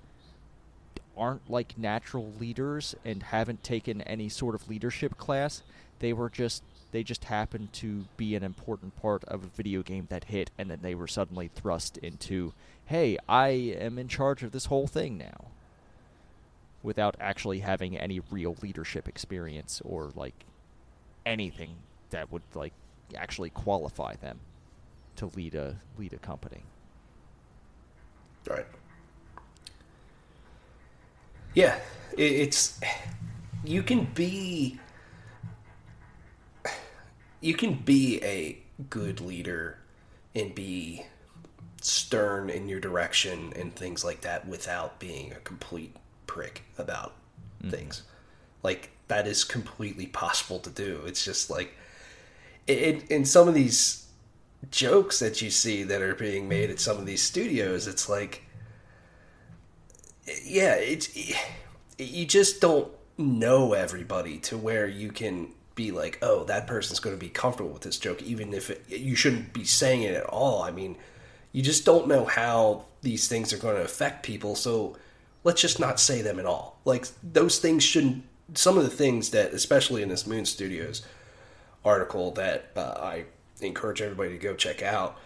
aren't like natural leaders and haven't taken any sort of leadership class. They were just they just happened to be an important part of a video game that hit, and then they were suddenly thrust into, hey, I am in charge of this whole thing now, without actually having any real leadership experience or like anything that would like actually qualify them to lead a lead a company. Right. Yeah, it's you can be you can be a good leader and be stern in your direction and things like that without being a complete prick about mm. things. Like that is completely possible to do. It's just like it, in some of these jokes that you see that are being made at some of these studios, it's like yeah, it's you just don't know everybody to where you can be like, oh, that person's going to be comfortable with this joke, even if it, you shouldn't be saying it at all. I mean, you just don't know how these things are going to affect people, so let's just not say them at all. Like, those things shouldn't, some of the things that, especially in this Moon Studios article that uh, I encourage everybody to go check out,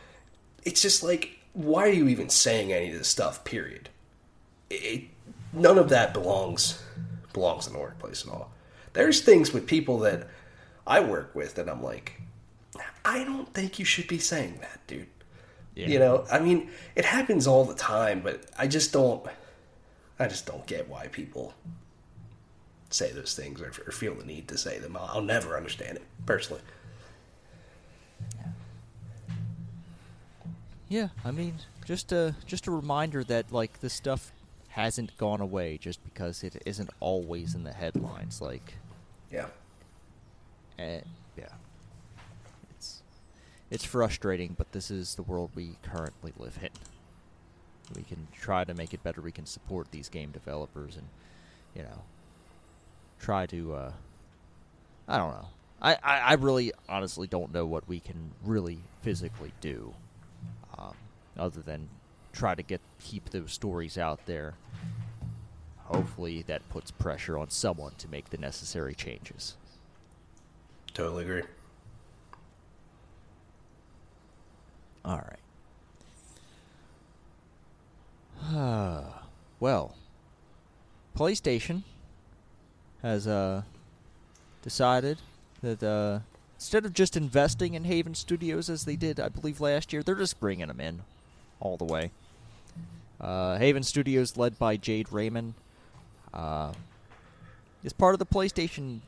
it's just like, why are you even saying any of this stuff, period? It, none of that belongs belongs in the workplace at all. There's things with people that I work with, that I'm like, I don't think you should be saying that, dude. Yeah. You know, I mean, it happens all the time, but I just don't. I just don't get why people say those things or, or feel the need to say them. I'll, I'll never understand it personally. Yeah, I mean, just a just a reminder that like this stuff hasn't gone away just because it isn't always in the headlines. Like, yeah, and yeah, it's it's frustrating, but this is the world we currently live in. We can try to make it better. We can support these game developers, and you know, try to. Uh, I don't know. I, I, I really honestly don't know what we can really physically do, um, other than try to get keep those stories out there. Hopefully, that puts pressure on someone to make the necessary changes. Totally agree. All right. [SIGHS] well, PlayStation has uh, decided that uh, instead of just investing in Haven Studios as they did, I believe, last year, they're just bringing them in all the way. Uh, Haven Studios, led by Jade Raymond, uh, is part of the PlayStation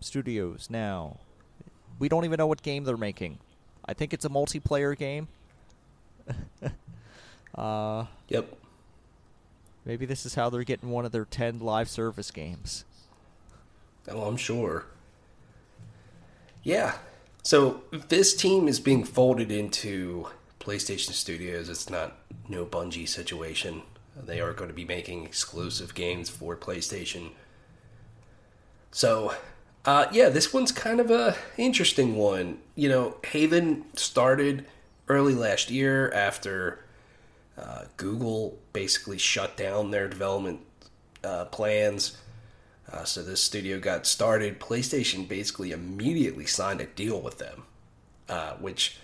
Studios now. We don't even know what game they're making. I think it's a multiplayer game. [LAUGHS] uh, yep. Maybe this is how they're getting one of their 10 live service games. Oh, I'm sure. Yeah. So this team is being folded into PlayStation Studios. It's not no Bungie situation. They are going to be making exclusive games for PlayStation. So, uh, yeah, this one's kind of a interesting one. You know, Haven started early last year after uh, Google basically shut down their development uh, plans. Uh, so this studio got started. PlayStation basically immediately signed a deal with them, uh, which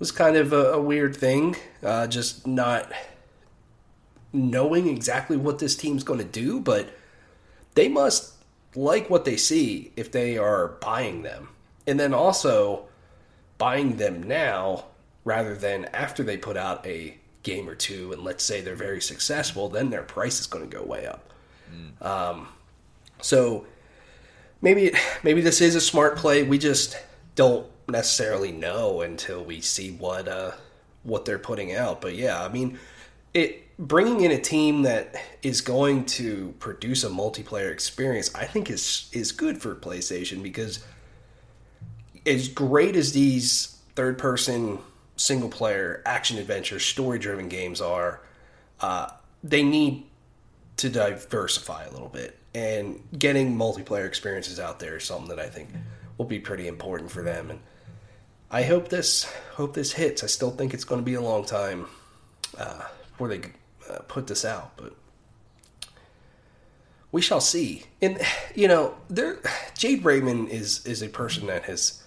was kind of a, a weird thing. Uh, just not knowing exactly what this team's going to do, but they must like what they see if they are buying them. And then also buying them now rather than after they put out a game or two and let's say they're very successful, then their price is going to go way up. Mm. Um, so maybe maybe this is a smart play. We just don't necessarily know until we see what uh, what they're putting out. But yeah, I mean, it bringing in a team that is going to produce a multiplayer experience, I think is is good for PlayStation because as great as these third person single player action adventure story driven games are, uh, they need to diversify a little bit and getting multiplayer experiences out there is something that I think will be pretty important for them and I hope this hope this hits. I still think it's going to be a long time uh, before they uh, put this out, but we shall see. And you know, there Jade Raymond is is a person that has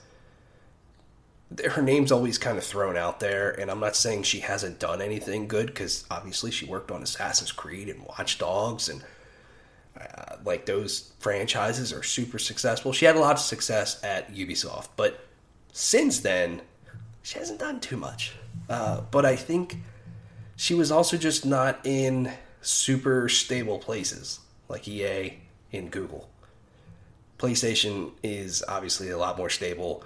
her name's always kind of thrown out there, and I'm not saying she hasn't done anything good because obviously she worked on Assassin's Creed and Watch Dogs, and uh, like those franchises are super successful. She had a lot of success at Ubisoft, but since then, she hasn't done too much. Uh, but I think she was also just not in super stable places like EA and Google. PlayStation is obviously a lot more stable,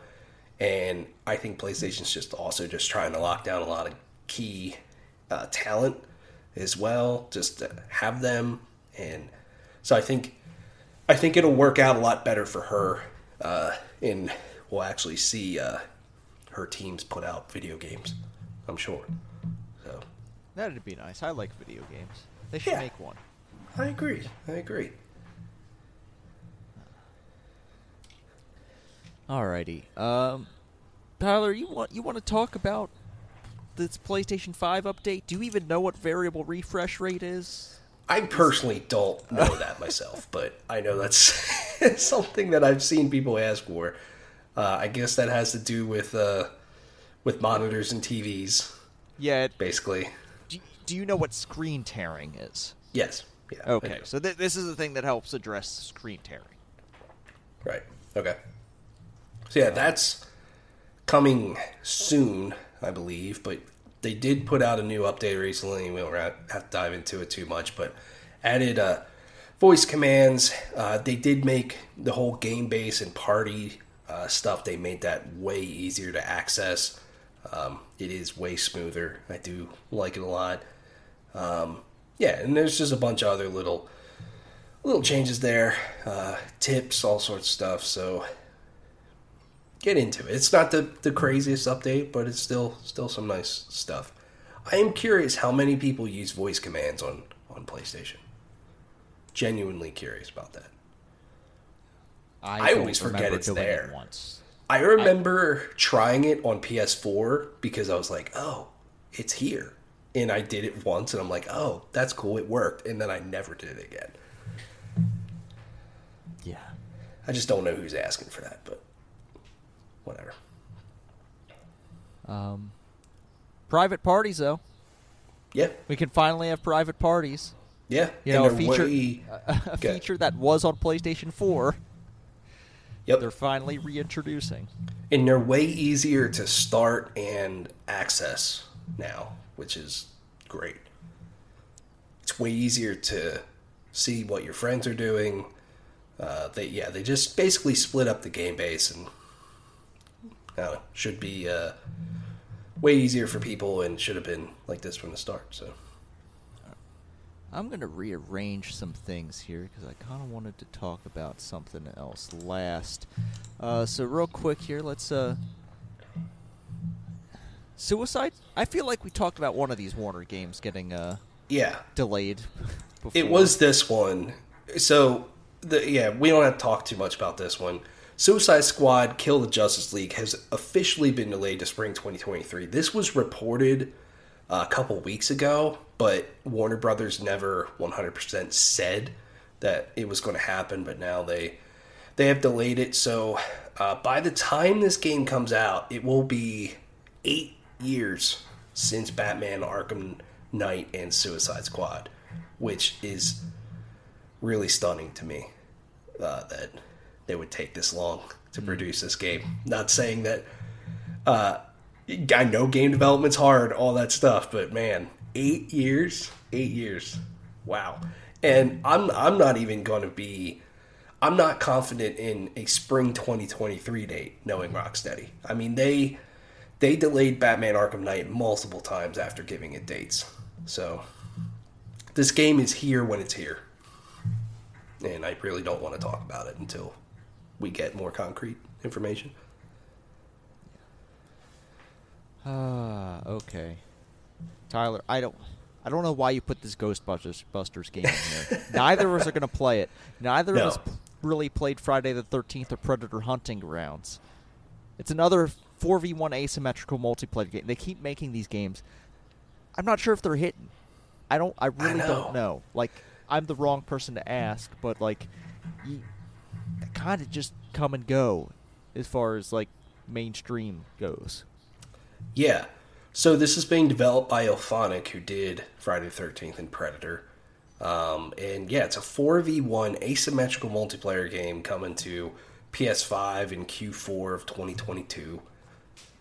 and I think PlayStation's just also just trying to lock down a lot of key uh, talent as well, just to have them, and so I think I think it'll work out a lot better for her uh, in we'll actually see uh, her teams put out video games. I'm sure. So that'd be nice. I like video games. They should yeah, make one. I agree. I agree. Alrighty. Um, Tyler, you want you want to talk about this PlayStation Five update? Do you even know what variable refresh rate is? I personally don't know that myself, but I know that's [LAUGHS] something that I've seen people ask for. Uh, I guess that has to do with uh, with monitors and TVs. Yeah, it, basically. Do, do you know what screen tearing is? Yes. Yeah. Okay, so th- this is the thing that helps address screen tearing. Right. Okay. So yeah, that's coming soon, I believe. But they did put out a new update recently. We don't have to dive into it too much, but added uh, voice commands. Uh, they did make the whole game base and party uh, stuff. They made that way easier to access. Um, it is way smoother. I do like it a lot. Um, yeah, and there's just a bunch of other little little changes there, uh, tips, all sorts of stuff. So get into it. It's not the, the craziest update, but it's still still some nice stuff. I am curious how many people use voice commands on on PlayStation. Genuinely curious about that. I, I always forget it's there. It once. I remember I, trying it on PS4 because I was like, "Oh, it's here," and I did it once, and I'm like, "Oh, that's cool, it worked," and then I never did it again. Yeah, I just don't know who's asking for that, but whatever. Um, private parties though. Yeah, we can finally have private parties. Yeah, you know, a feature, way... [LAUGHS] a, a feature that was on PlayStation Four Yep. They're finally reintroducing. And they're way easier to start and access now, which is great. It's way easier to see what your friends are doing. Uh, they yeah, they just basically split up the game base and uh, should be uh, way easier for people and should have been like this from the start. So. I'm going to rearrange some things here because I kind of wanted to talk about something else last. Uh, so real quick here, let's uh, suicide. I feel like we talked about one of these Warner games getting uh, yeah delayed. [LAUGHS] Before. It was this one. So the yeah, we don't have to talk too much about this one. Suicide Squad: Kill the Justice League has officially been delayed to spring 2023. This was reported a couple weeks ago, but Warner Brothers never 100% said that it was going to happen. But now they they have delayed it. So uh, by the time this game comes out, it will be eight years since Batman: Arkham Knight and Suicide Squad, which is really stunning to me. uh, that they would take this long to produce this game. Not saying that uh, I know game development's hard, all that stuff, but man, eight years, eight years, wow. And I'm I'm not even going to be. I'm not confident in a spring 2023 date, knowing Rocksteady. I mean, they they delayed Batman Arkham Knight multiple times after giving it dates. So this game is here when it's here. And I really don't want to talk about it until we get more concrete information. Ah, okay. Tyler, I don't I don't know why you put this Ghostbusters Busters game in here. [LAUGHS] Neither of us are going to play it. Neither No. of us really played Friday the 13th or Predator Hunting Grounds. It's another 4v1 asymmetrical multiplayer game. They keep making these games. I'm not sure if they're hitting. I don't I really know. don't know. Like I'm the wrong person to ask, but like you, they kind of just come and go as far as like mainstream goes. Yeah. So this is being developed by IllFonic, who did Friday the Thirteenth and Predator. Um, and yeah, it's a four v one asymmetrical multiplayer game coming to PS5 in Q4 of 2022.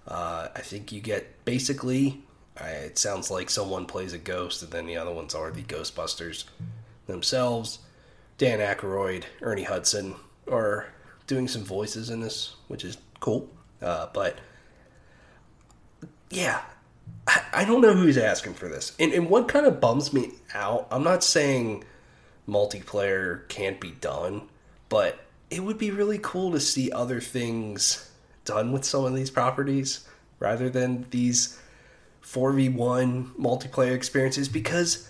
Uh, I think you get basically. Uh, it sounds like someone plays a ghost, and then the other ones are the Ghostbusters themselves. Dan Aykroyd, Ernie Hudson are doing some voices in this, which is cool. Uh, but yeah, I, I don't know who's asking for this. And, and what kind of bums me out, I'm not saying multiplayer can't be done, but it would be really cool to see other things done with some of these properties rather than these 4v1 multiplayer experiences because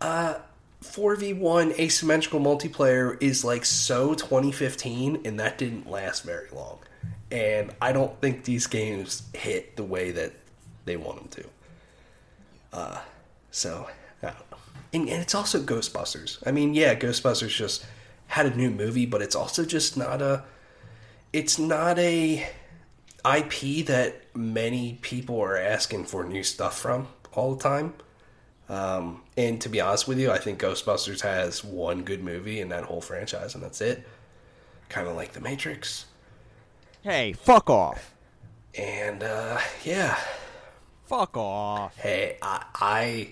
uh 4v1 asymmetrical multiplayer is like so 2015 and that didn't last very long and i don't think these games hit the way that they want them to uh so I. And, and it's also ghostbusters i mean yeah ghostbusters just had a new movie but it's also just not a it's not a ip that many people are asking for new stuff from all the time um, and to be honest with you, I think Ghostbusters has one good movie in that whole franchise, and that's it. Kind of like The Matrix. Hey, fuck off. And uh, yeah, Fuck off. hey, I, I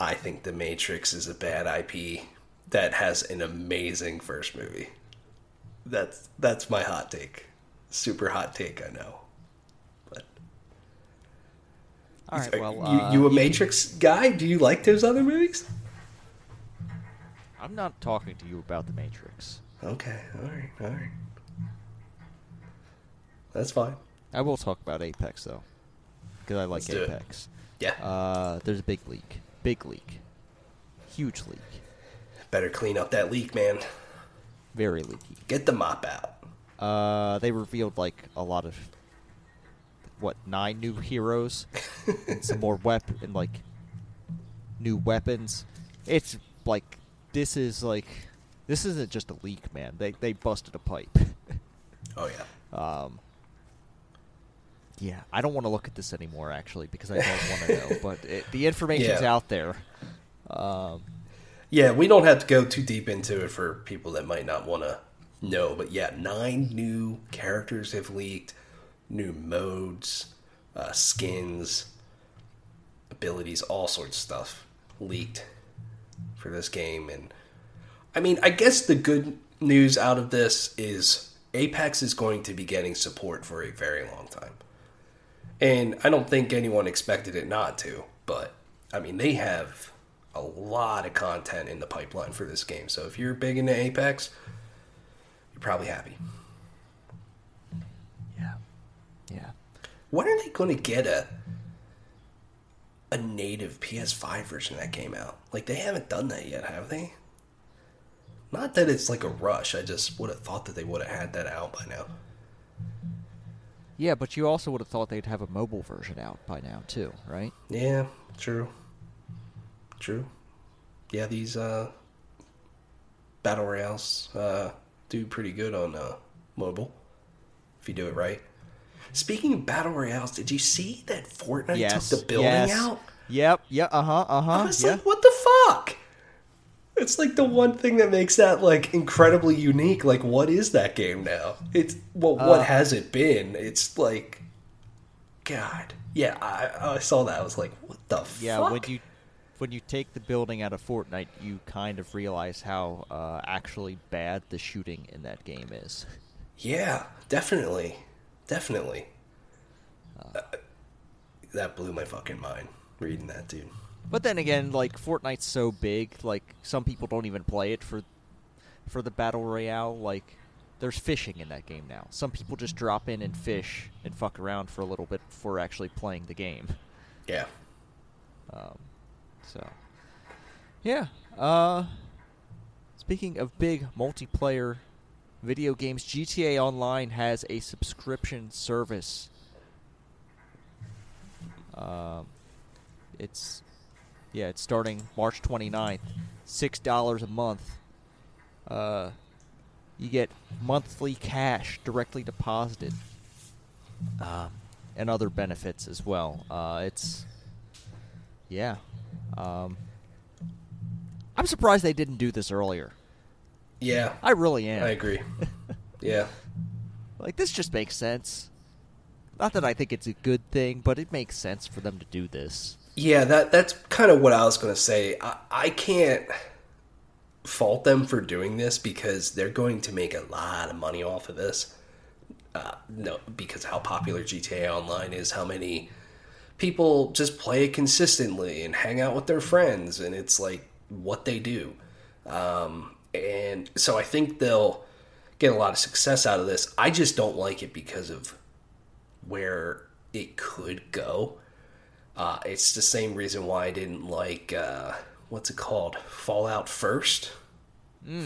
I think The Matrix is a bad IP that has an amazing first movie. That's that's my hot take. Super hot take, I know. But All right, well, you, uh, you a can- Matrix guy? Do you like those other movies? I'm not talking to you about the Matrix. Okay, all right, all right. That's fine. I will talk about Apex though, because I like Let's. Apex. Yeah. Uh, there's a big leak, big leak, huge leak, Better clean up that leak, man. very leaky. Get the mop out. Uh, they revealed like a lot of what nine new heroes and some more [LAUGHS] weapon and like new weapons. It's like this is like this isn't just a leak, man. They they busted a pipe. Oh yeah. [LAUGHS] Um, yeah, I don't want to look at this anymore, actually, because I don't want to know. [LAUGHS] But it, the information's Yeah. out there. Um, Yeah, we don't have to go too deep into it for people that might not want to know. But yeah, nine new characters have leaked, new modes, uh, skins, abilities, all sorts of stuff leaked for this game. And I mean, I guess the good news out of this is Apex is going to be getting support for a very long time. And I don't think anyone expected it not to, but I mean, they have a lot of content in the pipeline for this game. So if you're big into Apex, you're probably happy. yeah, yeah. When are they going to get a a native PS5 version that came out? Like they haven't done that yet, have they? Not that it's like a rush. I just would have thought that they would have had that out by now. Yeah, but you also would have thought they'd have a mobile version out by now, too, right? Yeah, true. True. Yeah, these uh battle royales uh do pretty good on uh mobile if you do it right. Speaking of battle royales, did you see that Fortnite yes. took the building yes. out? Yep. Yeah. Uh huh. Uh huh. I was Yeah. like, what the fuck? It's like the one thing that makes that like incredibly unique. Like, what is that game now? It's well, what Uh, has it been? It's like, God, yeah. I, I saw that. I was like, what the Yeah, fuck? when you when you take the building out of Fortnite, you kind of realize how uh, actually bad the shooting in that game is. Yeah, definitely, definitely. Uh, that blew my fucking mind reading that, dude. But then again, like Fortnite's so big, like some people don't even play it for for the battle royale. Like there's fishing in that game now. Some people just drop in and fish and fuck around for a little bit before actually playing the game. Yeah. Um, so yeah. Uh, speaking of big multiplayer video games, GTA Online has a subscription service. Um, it's yeah, it's starting March 29th. Six dollars a month. Uh, you get monthly cash directly deposited, um, and other benefits as well. Uh, it's yeah. Um, I'm surprised they didn't do this earlier. Yeah, I really am. I agree. [LAUGHS] Yeah. Like this just makes sense. Not that I think it's a good thing, but it makes sense for them to do this. Yeah, that that's kind of what I was going to say. I, I can't fault them for doing this because they're going to make a lot of money off of this. Uh, no, because how popular GTA Online is, how many people just play it consistently and hang out with their friends, and it's like what they do. Um, and so I think they'll get a lot of success out of this. I just don't like it because of where it could go. Uh, it's the same reason why I didn't like uh, what's it called, Fallout First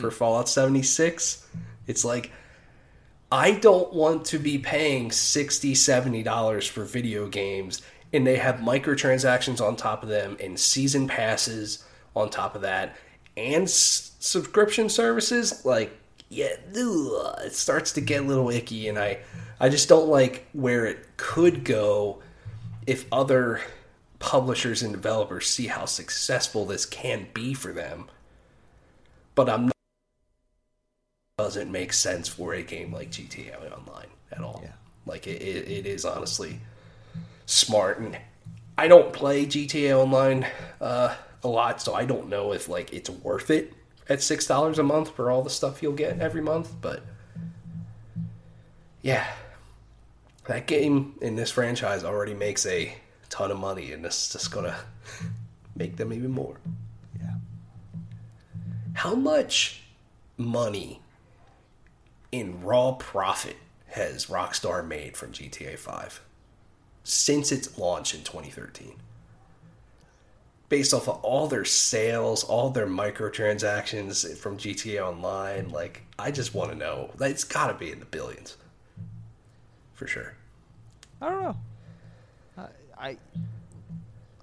for Fallout seventy six. It's like I don't want to be paying 60 70 dollars for video games, and they have microtransactions on top of them, and season passes on top of that, and s- subscription services. Like, yeah, ugh, it starts to get a little icky, and I, I just don't like where it could go if other publishers and developers see how successful this can be for them. But I'm not, doesn't make sense for a game like GTA Online at all. Yeah. Like it, it, it is honestly smart, and I don't play GTA Online uh, a lot, so I don't know if like it's worth it at six dollars a month for all the stuff you'll get every month. But yeah, that game in this franchise already makes a ton of money, and this is just gonna make them even more. Yeah. How much money in raw profit has Rockstar made from GTA 5 since its launch in 2013? Based off of all their sales, all their microtransactions from GTA Online, like, I just want to know. It's got to be in the billions. For sure. I don't know. I, I,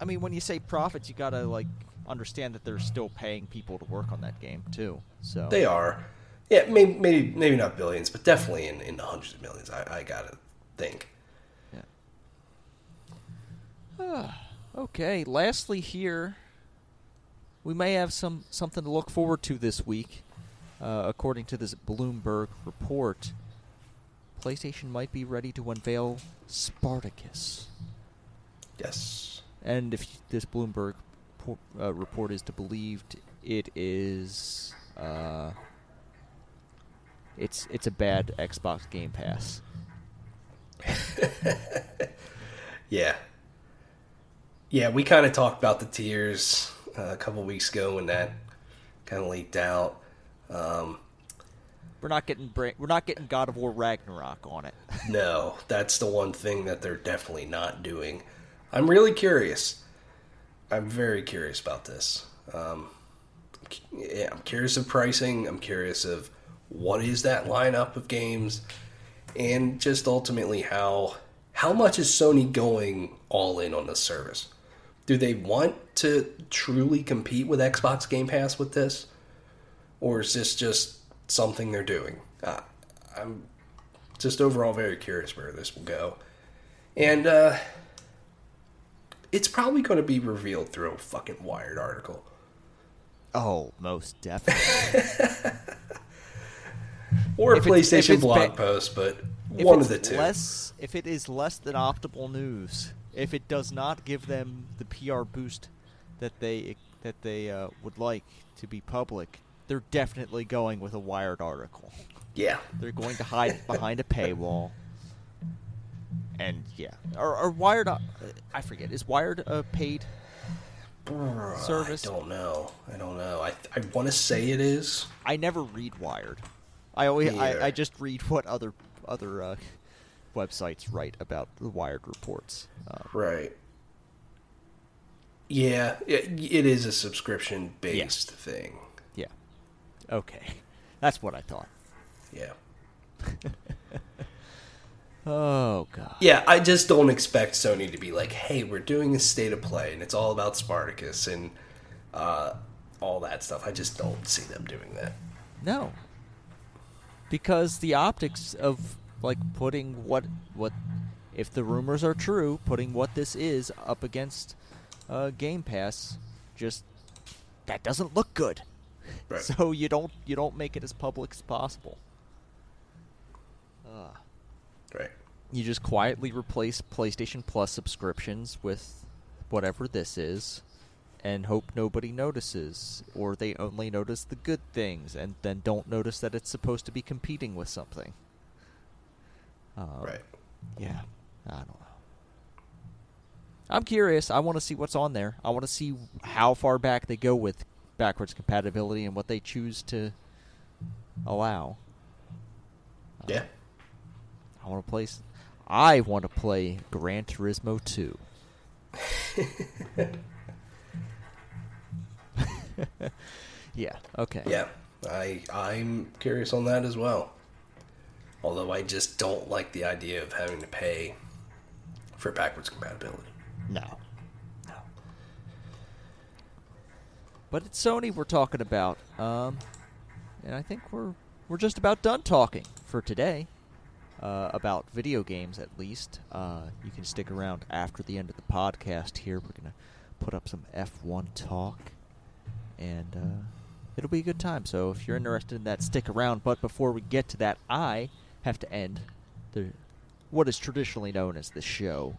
I mean, when you say profits, you gotta like understand that they're still paying people to work on that game too. So They are. Yeah, maybe maybe, maybe not billions, but definitely in, in the hundreds of millions, I, I got to think. Yeah. [SIGHS] okay. Lastly, here we may have some something to look forward to this week. Uh, according to this Bloomberg report, PlayStation might be ready to unveil Spartacus. Yes. And if this Bloomberg uh, report is to believed, it is uh, it's it's a bad Xbox Game Pass. [LAUGHS] Yeah. Yeah, we kind of talked about the tiers uh, a couple weeks ago when that kind of leaked out. Um, We're not getting bra- we're not getting God of War Ragnarok on it. [LAUGHS] no, that's the one thing that they're definitely not doing. I'm really curious. I'm very curious about this. Um, yeah, I'm curious of pricing. I'm curious of what is that lineup of games, and just ultimately how how much is Sony going all in on this service? Do they want to truly compete with Xbox Game Pass with this, or is this just something they're doing? Uh, I'm just overall very curious where this will go, and uh, it's probably going to be revealed through a fucking Wired article. Oh, most definitely. [LAUGHS] or a If it's- PlayStation blog ba- post, but one of the two. Less, if it is less than optimal news, if it does not give them the PR boost that they that they uh, would like to be public, they're definitely going with a Wired article. Yeah. They're going to hide [LAUGHS] behind a paywall. And yeah, or, or Wired, uh, I forget. Is Wired a paid? Service. I don't know. I don't know. I I want to say it is. I never read Wired. I always, I. I just read what other other uh, websites write about the Wired reports. Uh, Right. Yeah, it, it is a subscription based thing. Okay. [LAUGHS] That's what I thought. Yeah. [LAUGHS] Oh god. Yeah, I just don't expect Sony to be like, "Hey, we're doing a state of play, and it's all about Spartacus and uh, all that stuff." I just don't see them doing that. No. Because the optics of like putting what what if the rumors are true, putting what this is up against uh, Game Pass just that doesn't look good. Right. So you don't you don't make it as public as possible. Ugh. Right. you just quietly replace PlayStation Plus subscriptions with whatever this is and hope nobody notices or they only notice the good things and then don't notice that it's supposed to be competing with something. Um, Right. Yeah. I don't know. I'm curious. I want to see what's on there. I want to see how far back they go with backwards compatibility and what they choose to allow. Yeah. I want to play. I want to play Gran Turismo 2. [LAUGHS] yeah. Okay. Yeah. I I'm curious on that as well. Although I just don't like the idea of having to pay for backwards compatibility. No. But it's Sony we're talking about. Um, and I think we're we're just about done talking for today. Uh, about video games, at least. Uh, you can stick around after the end of the podcast. Here, we're gonna put up some F1 talk, and uh, it'll be a good time. So if you're interested in that, stick around. But before we get to that, I have to end the what is traditionally known as the show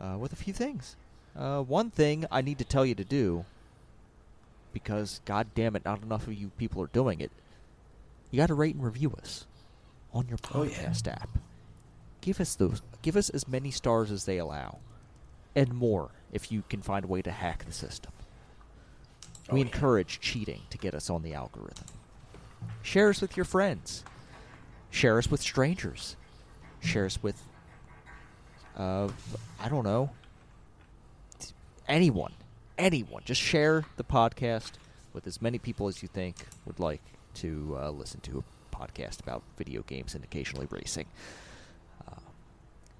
uh, with a few things. Uh, one thing I need to tell you to do, because god damn it, not enough of you people are doing it. You got to rate and review us on your Oh, yeah. podcast app. Give us those. Give us as many stars as they allow, and more if you can find a way to hack the system. we Oh, yeah. encourage cheating to get us on the algorithm. Share us with your friends. Share us with strangers. Share us with, uh, I don't know, anyone. Anyone. Just share the podcast with as many people as you think would like to uh, listen to a podcast about video games and occasionally racing. Uh,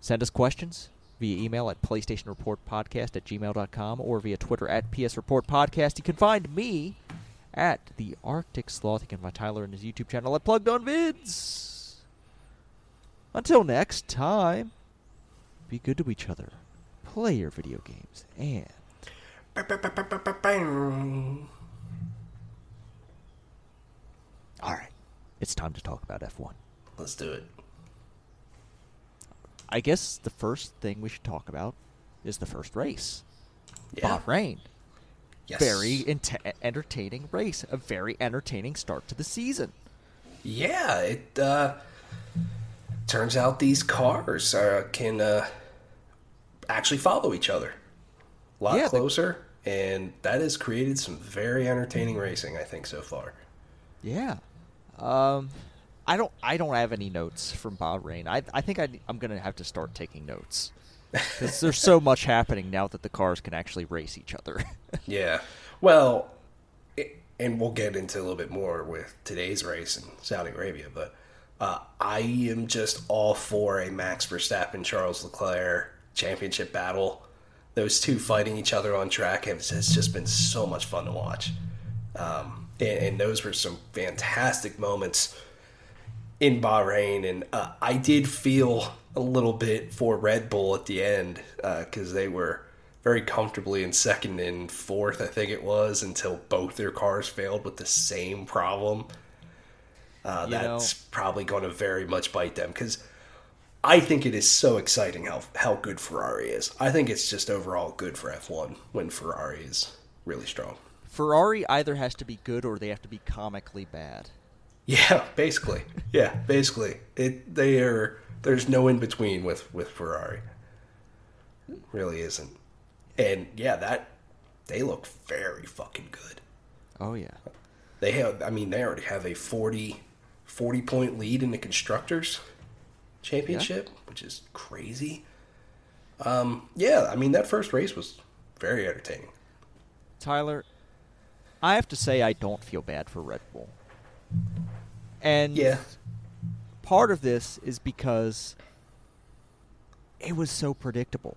send us questions via email at PlayStationReportPodcast at gmail.com or via Twitter at PSReportPodcast. You can find me at the Arctic Sloth. You can find Tyler and his YouTube channel at Plugged On Vids. Until next time, be good to each other, play your video games, and all right, it's time to talk about F1. Let's do it. I guess the first thing we should talk about is the first race, Yeah. Bahrain. Yes. Very ente- entertaining race, a very entertaining start to the season. Yeah, it uh, turns out these cars uh, can uh, actually follow each other a lot Yeah, closer, and that has created some very entertaining racing. I think so far. Yeah. Um, I don't. I don't have any notes from Bahrain. I. I think I, I'm gonna have to start taking notes [LAUGHS] because there's so much happening now that the cars can actually race each other. [LAUGHS] Yeah. Well, it, and we'll get into a little bit more with today's race in Saudi Arabia, but uh, I am just all for a Max Verstappen Charles Leclerc championship battle. Those two fighting each other on track has, has just been so much fun to watch. Um, and, and those were some fantastic moments in Bahrain, and uh, I did feel a little bit for Red Bull at the end because they were very comfortably in second and fourth, I think it was, until both their cars failed with the same problem. Uh, that's know- probably going to very much bite them because I think it is so exciting how how good Ferrari is. I think it's just overall good for F1 when Ferrari is really strong. Ferrari either has to be good or they have to be comically bad. Yeah, basically. Yeah, basically. It they are there's no in between with with Ferrari. Really isn't. And yeah, that they look very fucking good. Oh yeah. They have I mean they already have a 40 40 point lead in the constructors championship, which is crazy. Um yeah, I mean that first race was very entertaining. Tyler, I have to say I don't feel bad for Red Bull. And Yeah. part of this is because it was so predictable.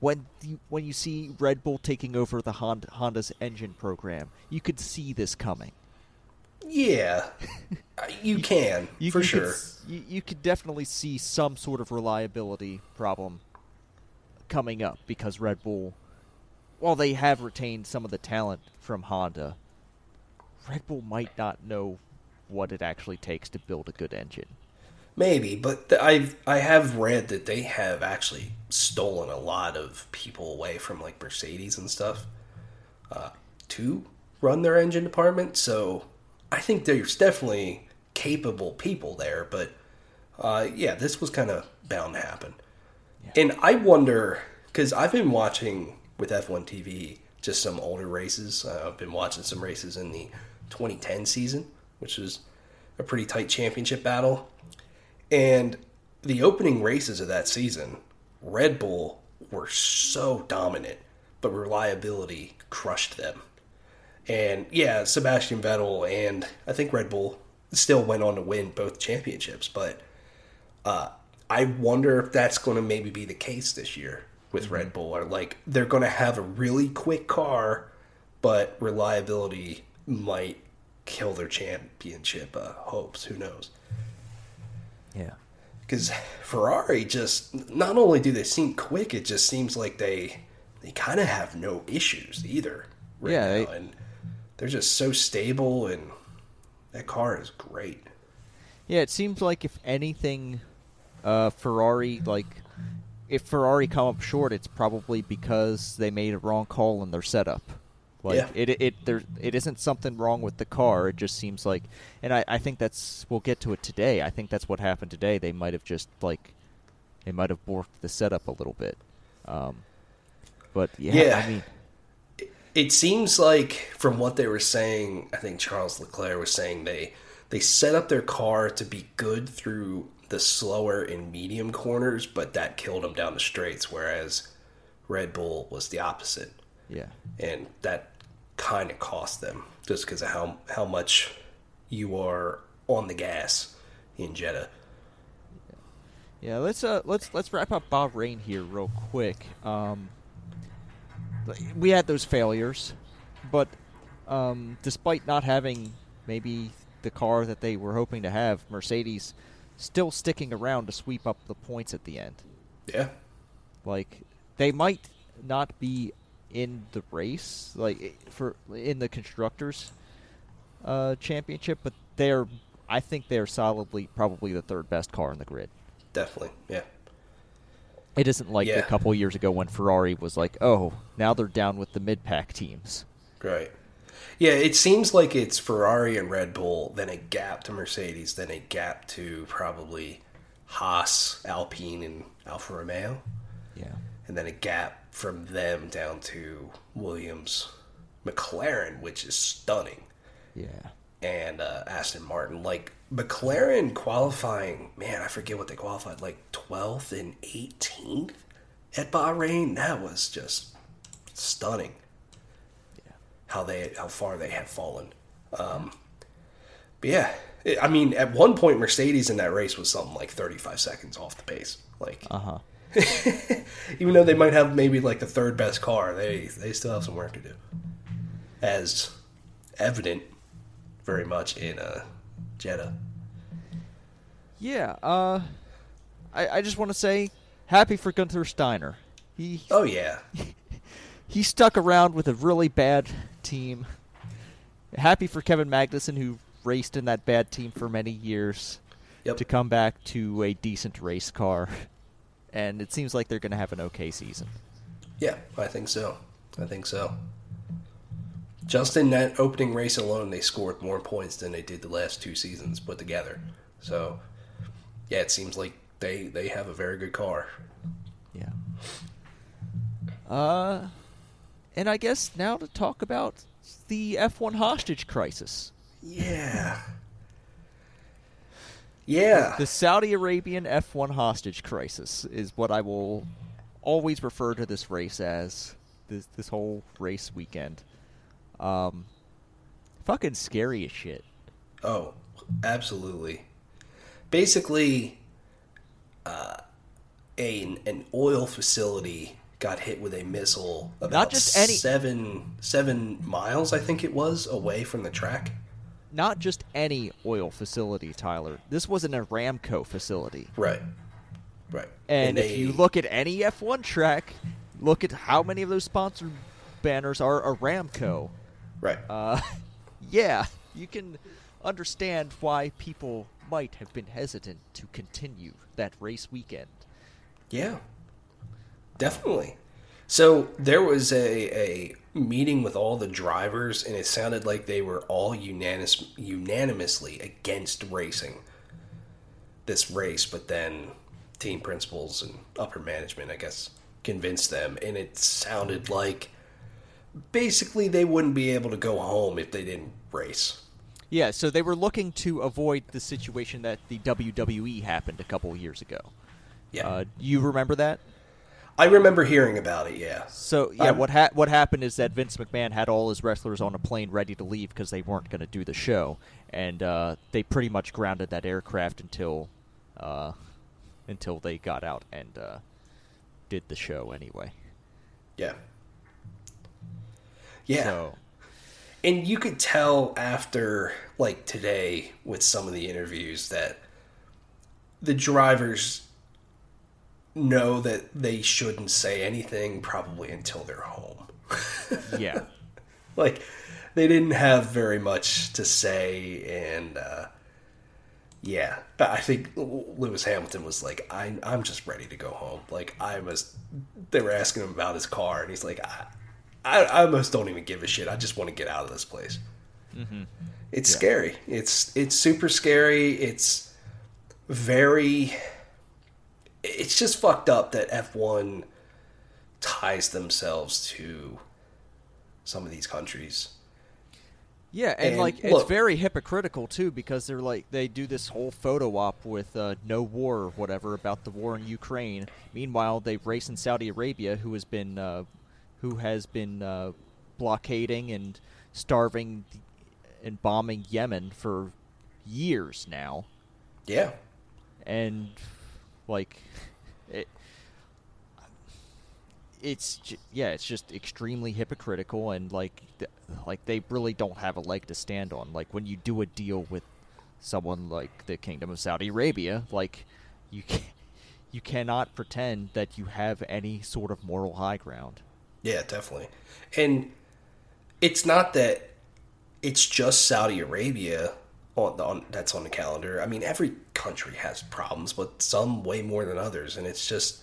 When you, when you see Red Bull taking over the Honda, Honda's engine program, you could see this coming. Yeah. [LAUGHS] you can, You, for you sure. Could, you, you could definitely see some sort of reliability problem coming up because Red Bull, while they have retained some of the talent from Honda, Red Bull might not know what it actually takes to build a good engine. Maybe, but th- I've I have read that they have actually stolen a lot of people away from like Mercedes and stuff uh, to run their engine department. So I think there's definitely capable people there. But uh, yeah, this was kind of bound to happen. And I wonder because I've been watching with F1 TV just some older races. Uh, I've been watching some races in the 2010 season, which was a pretty tight championship battle. And the opening races of that season, Red Bull were so dominant, but reliability crushed them. And yeah, Sebastian Vettel and I think Red Bull still went on to win both championships, but uh, I wonder if that's going to maybe be the case this year with Red Bull, or like they're going to have a really quick car, but reliability might kill their championship uh, hopes. Who knows? Yeah. because Ferrari just not only do they seem quick, it just seems like they they kind of have no issues either. Right Yeah, now. they- and they're just so stable, and that car is great. Yeah, it seems like if anything, uh, Ferrari like if Ferrari come up short, it's probably because they made a wrong call in their setup. Like Yeah. it, it, there, it isn't something wrong with the car. It just seems like, and I, I think that's we'll get to it today. I think that's what happened today. They might have just like, they might have borked the setup a little bit. Um, but yeah, Yeah. I mean, It seems like from what they were saying, I think Charles Leclerc was saying they they set up their car to be good through the slower and medium corners, but that killed them down the straights. Whereas Red Bull was the opposite. yeah, and that kind of cost them just because of how how much you are on the gas in Jeddah. Yeah, let's uh let's let's wrap up Bahrain here real quick. Um, we had those failures, but um, despite not having maybe the car that they were hoping to have, Mercedes still sticking around to sweep up the points at the end. Yeah, Like they might not be in the race, like for in the constructors uh, championship, but they're I think they're solidly probably the third best car in the grid. definitely. Yeah, It isn't like Yeah. a couple years ago when Ferrari was like, "Oh, now they're down with the mid-pack teams." right. Yeah, it seems like it's Ferrari and Red Bull, then a gap to Mercedes, then a gap to probably Haas, Alpine, and Alfa Romeo, Yeah, and then a gap from them down to Williams, McLaren, which is stunning. yeah, and uh, Aston Martin. Like McLaren qualifying, man, I forget what they qualified, like 12th and 18th at Bahrain. That was just stunning. yeah, How they, how far they had fallen. Um, but yeah, it- I mean, at one point, Mercedes in that race was something like 35 seconds off the pace. Like, uh huh. [LAUGHS] even though they might have maybe like the third best car, they they still have some work to do, as evident very much in uh, Jeddah. Yeah. Uh, I I just want to say, happy for Gunther Steiner. He Oh yeah, [LAUGHS] he stuck around with a really bad team. Happy for Kevin Magnussen, who raced in that bad team for many years, Yep. to come back to a decent race car. And it seems like they're going to have an okay season. Yeah, I think so. I think so. Just in that opening race alone, they scored more points than they did the last two seasons put together. So, yeah, it seems like they they have a very good car. Yeah. Uh, and I guess now to talk about the F1 hostage crisis. Yeah. Yeah. The Saudi Arabian F1 hostage crisis is what I will always refer to this race as. This this whole race weekend. Um, fucking scary as shit. Oh, absolutely. Basically, uh, a, an oil facility got hit with a missile about just any- seven seven miles, I think it was, away from the track. Not just any oil facility, Tyler. This was an Aramco facility. Right. Right. And if they- you look at any F1 track, look at how many of those sponsored banners are Aramco. Right, Uh, [LAUGHS] yeah, you can understand why people might have been hesitant to continue that race weekend. yeah, definitely. So there was a, a meeting with all the drivers, and it sounded like they were all unanimous, unanimously against racing this race. But then team principals and upper management, I guess, convinced them, and it sounded like basically they wouldn't be able to go home if they didn't race. Yeah, so they were looking to avoid the situation that the WWE happened a couple years ago. Yeah, Uh, you remember that? I remember hearing about it. Yeah, So yeah, I'm- what ha- what happened is that Vince McMahon had all his wrestlers on a plane ready to leave because they weren't going to do the show, and uh, they pretty much grounded that aircraft until uh, until they got out and uh, did the show anyway. yeah, yeah. So And you could tell after, like today, with some of the interviews, that the drivers know that they shouldn't say anything probably until they're home. [LAUGHS] yeah, like, they didn't have very much to say, and uh, yeah, but I think Lewis Hamilton was like, I, "I'm just ready to go home." Like, I was. They were asking him about his car, and he's like, "I, I, I almost don't even give a shit. I just want to get out of this place." It's Yeah. scary. It's it's super scary. It's very. It's just fucked up that F one ties themselves to some of these countries. yeah, and, And like it's very hypocritical too because they're like they do this whole photo op with uh, no war or whatever about the war in Ukraine. Meanwhile, they race in Saudi Arabia, who has been uh, who has been uh, blockading and starving and bombing Yemen for years now. Yeah, and like it it's yeah it's just extremely hypocritical and like th- like they really don't have a leg to stand on. Like when you do a deal with someone like the kingdom of Saudi Arabia like you [LAUGHS] can you cannot pretend that you have any sort of moral high ground Yeah, definitely. And it's not that it's just Saudi Arabia on, the, on that's on the calendar. I mean, every country has problems, but some way more than others, and it's just,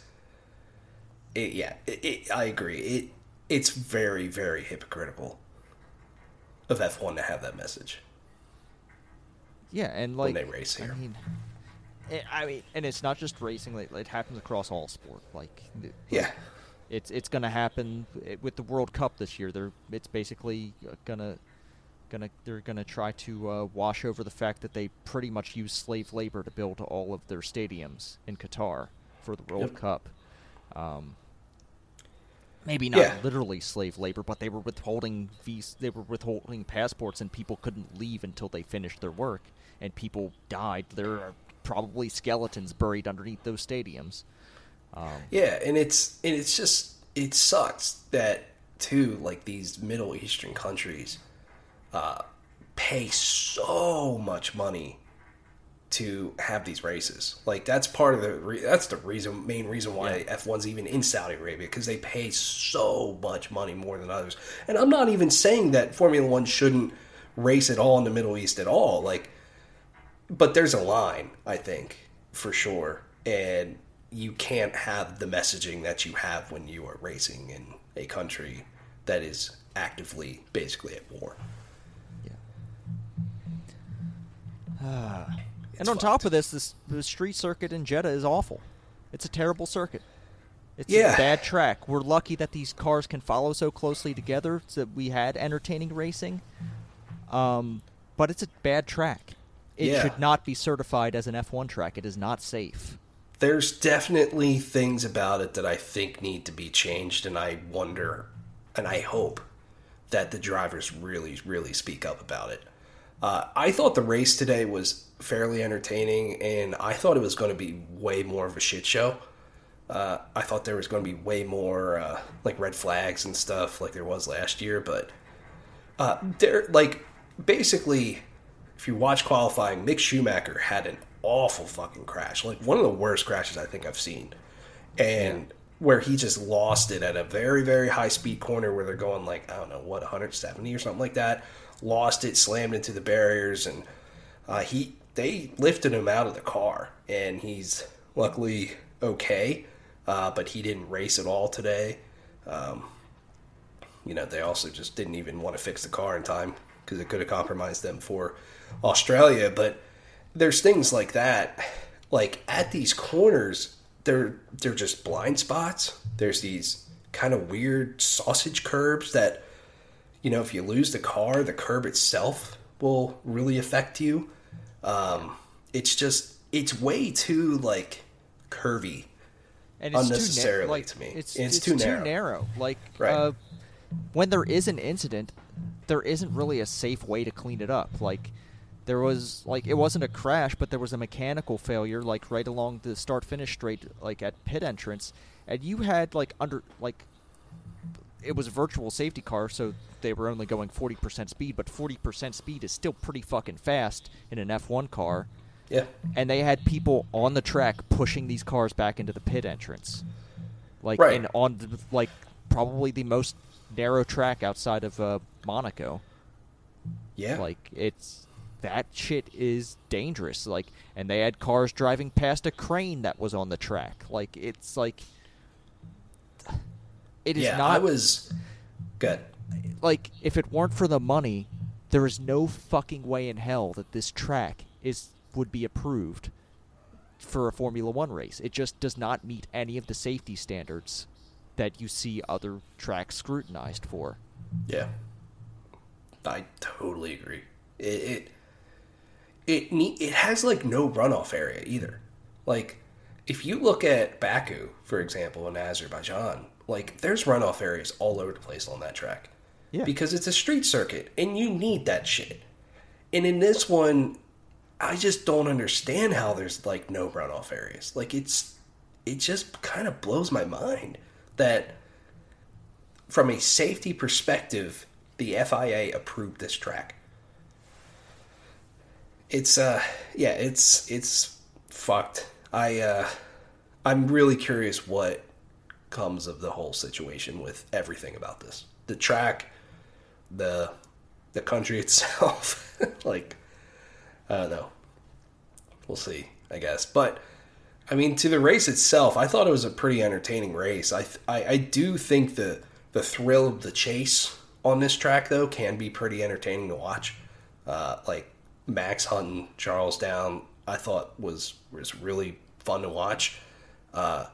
it, yeah, it, it, I agree. It it's very very hypocritical of F one to have that message. yeah and like When they race here. I mean I mean and it's not just racing like it happens across all sport like Yeah, It's it's going to happen with the World Cup this year. They're it's basically gonna gonna they're gonna try to uh, wash over the fact that they pretty much use slave labor to build all of their stadiums in Qatar for the World Yep. Cup. Um, maybe not Yeah. literally slave labor, but they were withholding vis- they were withholding passports, and people couldn't leave until they finished their work, and people died. There are probably skeletons buried underneath those stadiums. Um, Yeah, and it's and it's just it sucks that too like these Middle Eastern countries uh, pay so much money to have these races. Like that's part of the re- that's the reason main reason why Yeah. F1's even in Saudi Arabia because they pay so much money more than others. And I'm not even saying that Formula 1 shouldn't race at all in the Middle East at all. Like but there's a line, I think, for sure. And you can't have the messaging that you have when you are racing in a country that is actively basically at war. Yeah. [SIGHS] And on top of this, this the street circuit in Jeddah is awful. It's a terrible circuit. It's Yeah. a bad track. We're lucky that these cars can follow so closely together so that we had entertaining racing. Um, but it's a bad track. It Yeah. should not be certified as an F1 track. It is not safe. There's definitely things about it that I think need to be changed, and I wonder and I hope that the drivers really, really speak up about it. Uh, I thought the race today was fairly entertaining, and I thought it was going to be way more of a shit show. Uh, I thought there was going to be way more uh, like red flags and stuff like there was last year, but uh, there, like, basically, if you watch qualifying, Mick Schumacher had an awful fucking crash, like one of the worst crashes I think I've seen, and where he just lost it at a very very high speed corner where they're going like I don't know what 170 or something like that, lost it, slammed into the barriers, and uh, he they lifted him out of the car, and he's luckily okay, uh, but he didn't race at all today. Um, you know, they also just didn't even want to fix the car in time because it could have compromised them for Australia. But there's things like that, like at these corners, they're they're just blind spots. There's these kind of weird sausage curbs that, you know, if you lose the car, the curb itself will really affect you. Um, it's just it's way too like curvy. and it's unnecessarily too na- like, to me. It's, It's it's too too narrow. narrow. Like Right. uh, when there is an incident, there isn't really a safe way to clean it up. Like there was like it wasn't a crash, but there was a mechanical failure like right along the start finish straight like at pit entrance, and you had like under like it was a virtual safety car, so they were only going 40% speed, but 40% speed is still pretty fucking fast in an F1 car. Yeah, And they had people on the track pushing these cars back into the pit entrance. Like Right. in on the, like probably the most narrow track outside of uh, Monaco. yeah. Like it's that shit is dangerous. Like and they had cars driving past a crane that was on the track. Like it's like it is yeah, not I was good. like if it weren't for the money, there is no fucking way in hell that this track is would be approved for a Formula One race. It just does not meet any of the safety standards that you see other tracks scrutinized for. Yeah, I totally agree. It it it, ne- it has like no runoff area either. Like if you look at Baku, for example, in Azerbaijan, like there's runoff areas all over the place on that track. Yeah. Because it's a street circuit and you need that shit. And in this one, I just don't understand how there's like no runoff areas. Like it's it just kind of blows my mind that from a safety perspective, the FIA approved this track. It's uh yeah, it's it's fucked. I uh I'm really curious what comes of the whole situation with everything about this. The track, the the country [LAUGHS] itself. like I don't know. We'll see, I guess. But I mean, to the race itself, I thought it was a pretty entertaining race. I I, I do think the the thrill of the chase on this track though can be pretty entertaining to watch. Uh, like Max hunting Charles down, I thought was was really fun to watch. Uh,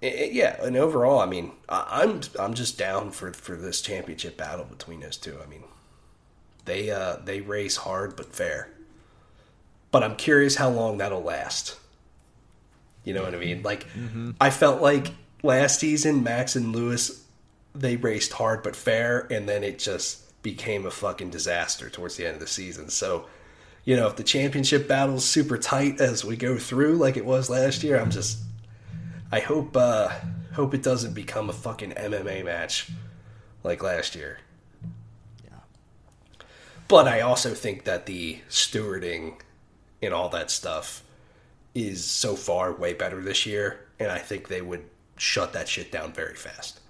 it- it- yeah, and overall, I mean, I, I'm I'm just down for for this championship battle between those two. I mean, they uh they race hard but fair. But I'm curious how long that'll last. You know what I mean? Like I felt like last season Max and Lewis they raced hard but fair and then it just became a fucking disaster towards the end of the season. So, you know, if the championship battle's super tight as we go through like it was last year, I'm just I hope uh hope it doesn't become a fucking MMA match like last year. Yeah. But I also think that the stewarding and all that stuff is so far way better this year, and I think they would shut that shit down very fast.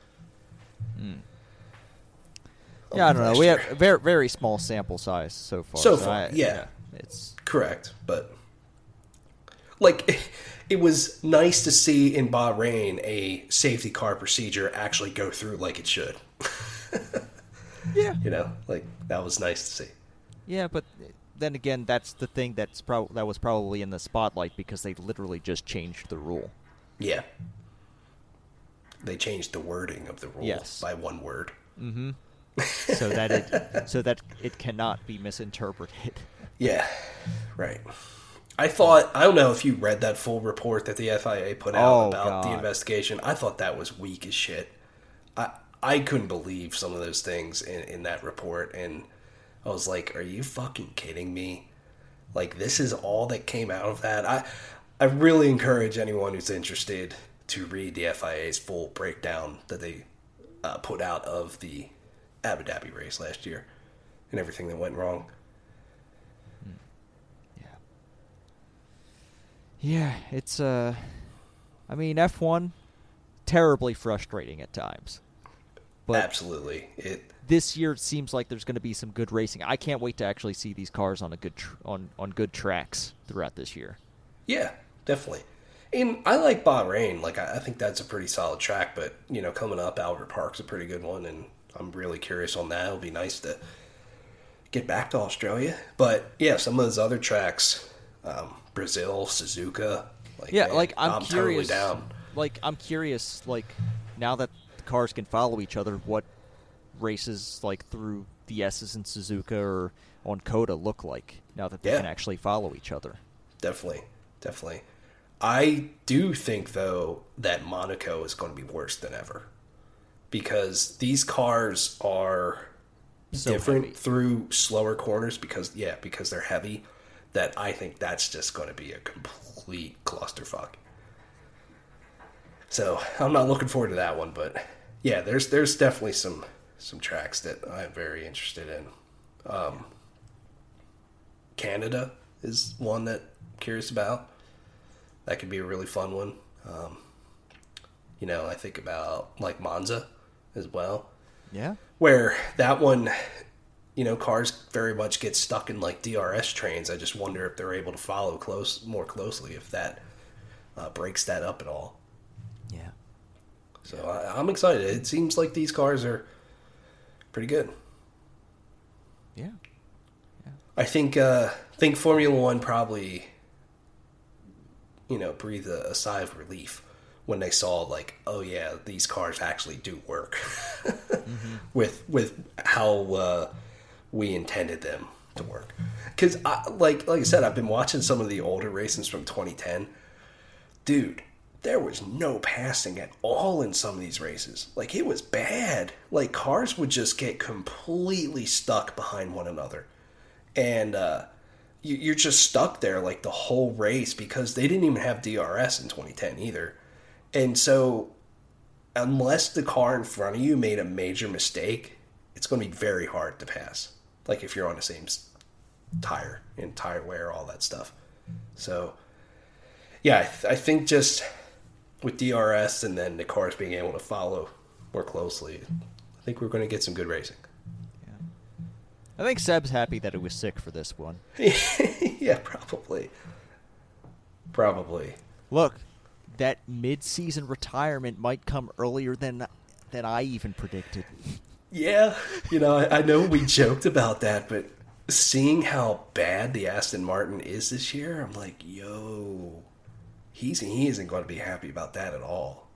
Yeah, I don't know. We year. have very very small sample size so far. So far, I- yeah. It's Correct, but like [LAUGHS] it was nice to see in Bahrain a safety car procedure actually go through like it should. [LAUGHS] yeah, You know, like that was nice to see. yeah. But then again, that's the thing that's prob- that was probably in the spotlight because they literally just changed the rule. Yeah. They changed the wording of the rule Yes. by one word. Mm-hmm. So that it so that it cannot be misinterpreted. Yeah, right. I thought I don't know if you read that full report that the FIA put out Oh, about the investigation. I thought that was weak as shit. I I couldn't believe some of those things in, in that report, and I was like, "Are you fucking kidding me?" Like this is all that came out of that. I I really encourage anyone who's interested to read the FIA's full breakdown that they uh, put out of the Abu Dhabi race last year and everything that went wrong. Yeah. Yeah, it's uh I mean F1 terribly frustrating at times. But Absolutely. It this year it seems like there's going to be some good racing. I can't wait to actually see these cars on a good tr- on on good tracks throughout this year. yeah, definitely. And I like Bahrain. Like I, I think that's a pretty solid track, but you know, coming up Albert Park's a pretty good one and I'm really curious on that. It'll be nice to get back to Australia. But yeah, some of those other tracks, um, Brazil, Suzuka, like Yeah, man, like I'm, totally curious. down. Like I'm curious. Like now that the cars can follow each other, what races like through the S's in Suzuka or on Coda look like now that they Yeah. can actually follow each other? Definitely, definitely. I do think though that Monaco is going to be worse than ever because these cars are So different heavy. through slower corners because yeah, because they're heavy. That I think that's just going to be a complete clusterfuck. So I'm not looking forward to that one, but yeah, there's there's definitely some some tracks that I'm very interested in. Um, Canada is one that I'm curious about. That could be a really fun one. Um, you know, I think about like Monza as well, Yeah. where that one, you know, cars very much get stuck in like DRS trains. I just wonder if they're able to follow close more closely if that uh, breaks that up at all. Yeah. So I, I'm excited. It seems like these cars are pretty good. Yeah. I think uh, think Formula One probably, you know, breathe a, a sigh of relief when they saw like, oh yeah, these cars actually do work [LAUGHS] with with how uh, we intended them to work. Because like like I said, I've been watching some of the older races from 2010. Dude, there was no passing at all in some of these races. Like it was bad. Like cars would just get completely stuck behind one another and uh, you, you're just stuck there like the whole race because they didn't even have DRS in 2010 either. And so, unless the car in front of you made a major mistake, it's going to be very hard to pass. Like if you're on the same tire and tire wear, all that stuff. So, yeah, I, th- I think just with DRS and then the cars being able to follow more closely, I think we're going to get some good racing. I think Seb's happy that he was sick for this one. [LAUGHS] yeah, probably. Probably. Look, that mid-season retirement might come earlier than than I even predicted. Yeah, you know, I, I know we joked about that, but seeing how bad the Aston Martin is this year, I'm like, yo, he's he isn't going to be happy about that at all.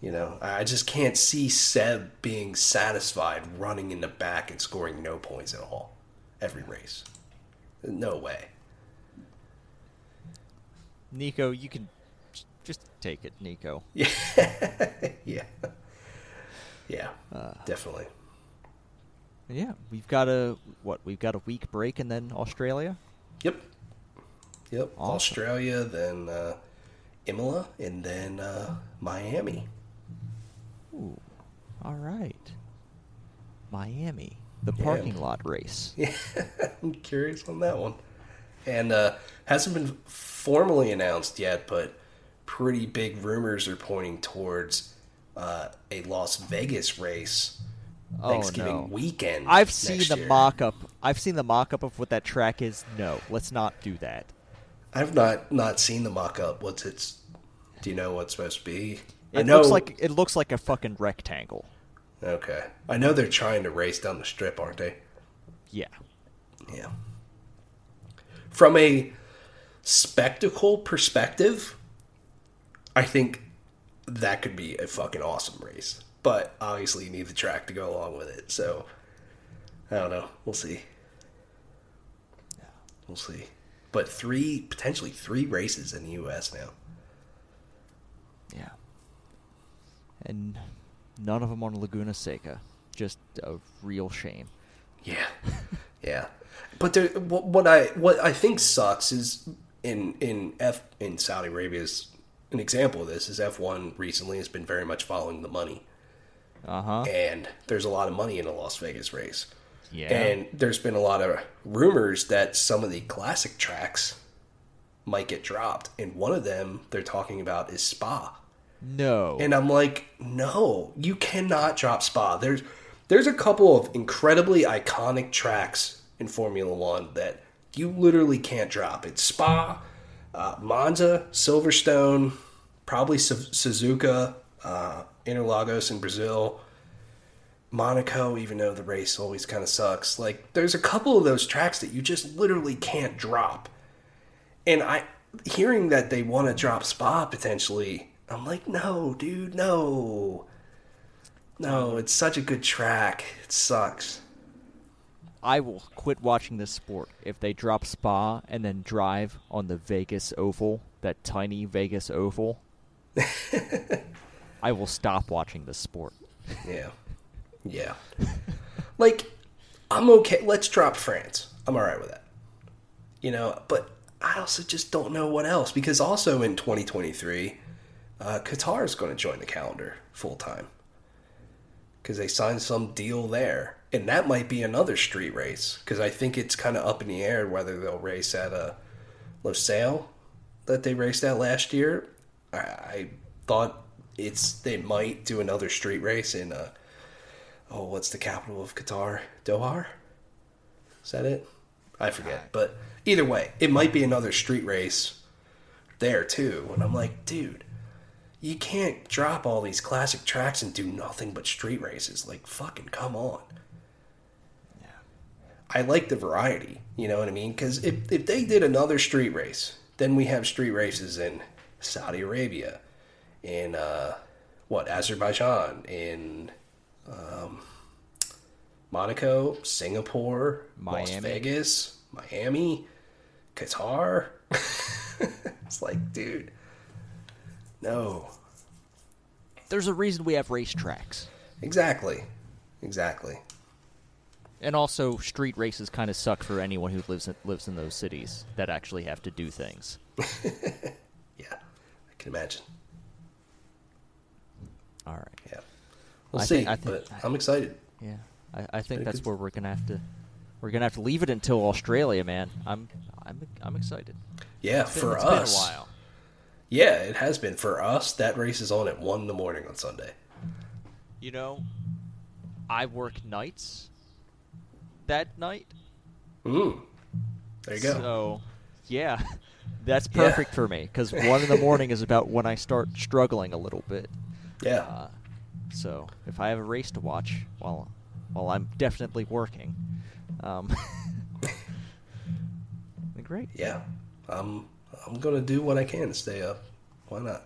You know, I just can't see Seb being satisfied running in the back and scoring no points at all every race. No way. Nico, you can just take it, Nico. [LAUGHS] Yeah, yeah, yeah, Uh. definitely. Yeah, we've got a what? We've got a week break and then Australia. Yep. Yep. Awesome. Australia, then uh, Imola, and then uh, Miami. Ooh, all right. Miami, the Yeah. parking lot race. Yeah, [LAUGHS] I'm curious on that one. And uh, hasn't been formally announced yet, but pretty big rumors are pointing towards uh, a Las Vegas race Oh, Thanksgiving no. weekend. I've seen the year. mock-up. I've seen the mock-up of what that track is. No, let's not do that. I've not not seen the mock-up. What's its? Do you know what it's supposed to be? It know. looks like it looks like a fucking rectangle. okay, I know they're trying to race down the strip, aren't they? Yeah. Yeah. From a spectacle perspective, I think that could be a fucking awesome race. But obviously, you need the track to go along with it. So, I don't know. We'll see. We'll see. But three, potentially three races in the U.S. now. Yeah. And none of them on Laguna Seca. Just a real shame. Yeah, [LAUGHS] yeah. But there, what, what I what I think sucks is in in F in Saudi Arabia is an example of this is F one recently has been very much following the money, Uh huh. and there's a lot of money in a Las Vegas race, Yeah. and there's been a lot of rumors that some of the classic tracks might get dropped, and one of them they're talking about is Spa. no. And I'm like, no, you cannot drop Spa. There's there's a couple of incredibly iconic tracks in Formula One that you literally can't drop. It's Spa, uh, Monza, Silverstone, probably Suzuka, uh, Interlagos in Brazil, Monaco. Even though the race always kind of sucks, like there's a couple of those tracks that you just literally can't drop. And I hearing that they want to drop Spa potentially, I'm like, no, dude, no. No, it's such a good track. It sucks. I will quit watching this sport if they drop Spa and then drive on the Vegas Oval, that tiny Vegas Oval. [LAUGHS] I will stop watching this sport. Yeah. Yeah. like, I'm okay. Let's drop France. I'm all right with that. You know, but I also just don't know what else because also in 2023, uh, Qatar is going to join the calendar full time because they signed some deal there. And that might be another street race because I think it's kind of up in the air whether they'll race at a Losail that they raced at last year. I, I thought it's they might do another street race in uh oh what's the capital of Qatar? Doha? Is that it? I forget. But either way, it might be another street race there too. And I'm like, dude, you can't drop all these classic tracks and do nothing but street races. Like fucking come on. I like the variety, you know what I mean? Because if, if they did another street race, then we have street races in Saudi Arabia, in uh, what Azerbaijan, in um, Monaco, Singapore, Las Miami. Vegas, Miami, Qatar. [LAUGHS] it's like, dude, no, There's a reason we have racetracks. exactly, exactly. And also, street races kind of suck for anyone who lives in, lives in those cities that actually have to do things. [LAUGHS] Yeah, I can imagine. All right. Yeah, we'll I see. think- I think- but I'm excited. Yeah, I, I think that's good. where we're gonna have to we're gonna have to leave it until Australia, man. I'm I'm I'm excited. Yeah, It's been- for it's us. been a while. Yeah, it has been for us. That race is on at one in the morning on Sunday. You know, I work nights that night. Mm. There you go. So, yeah, [LAUGHS] that's Yeah. perfect for me because one in the [LAUGHS] morning is about when I start struggling a little bit. yeah, Uh, so if I have a race to watch while while I'm definitely working, um, [LAUGHS] great. yeah. I'm I'm gonna do what I can to stay up. Why not?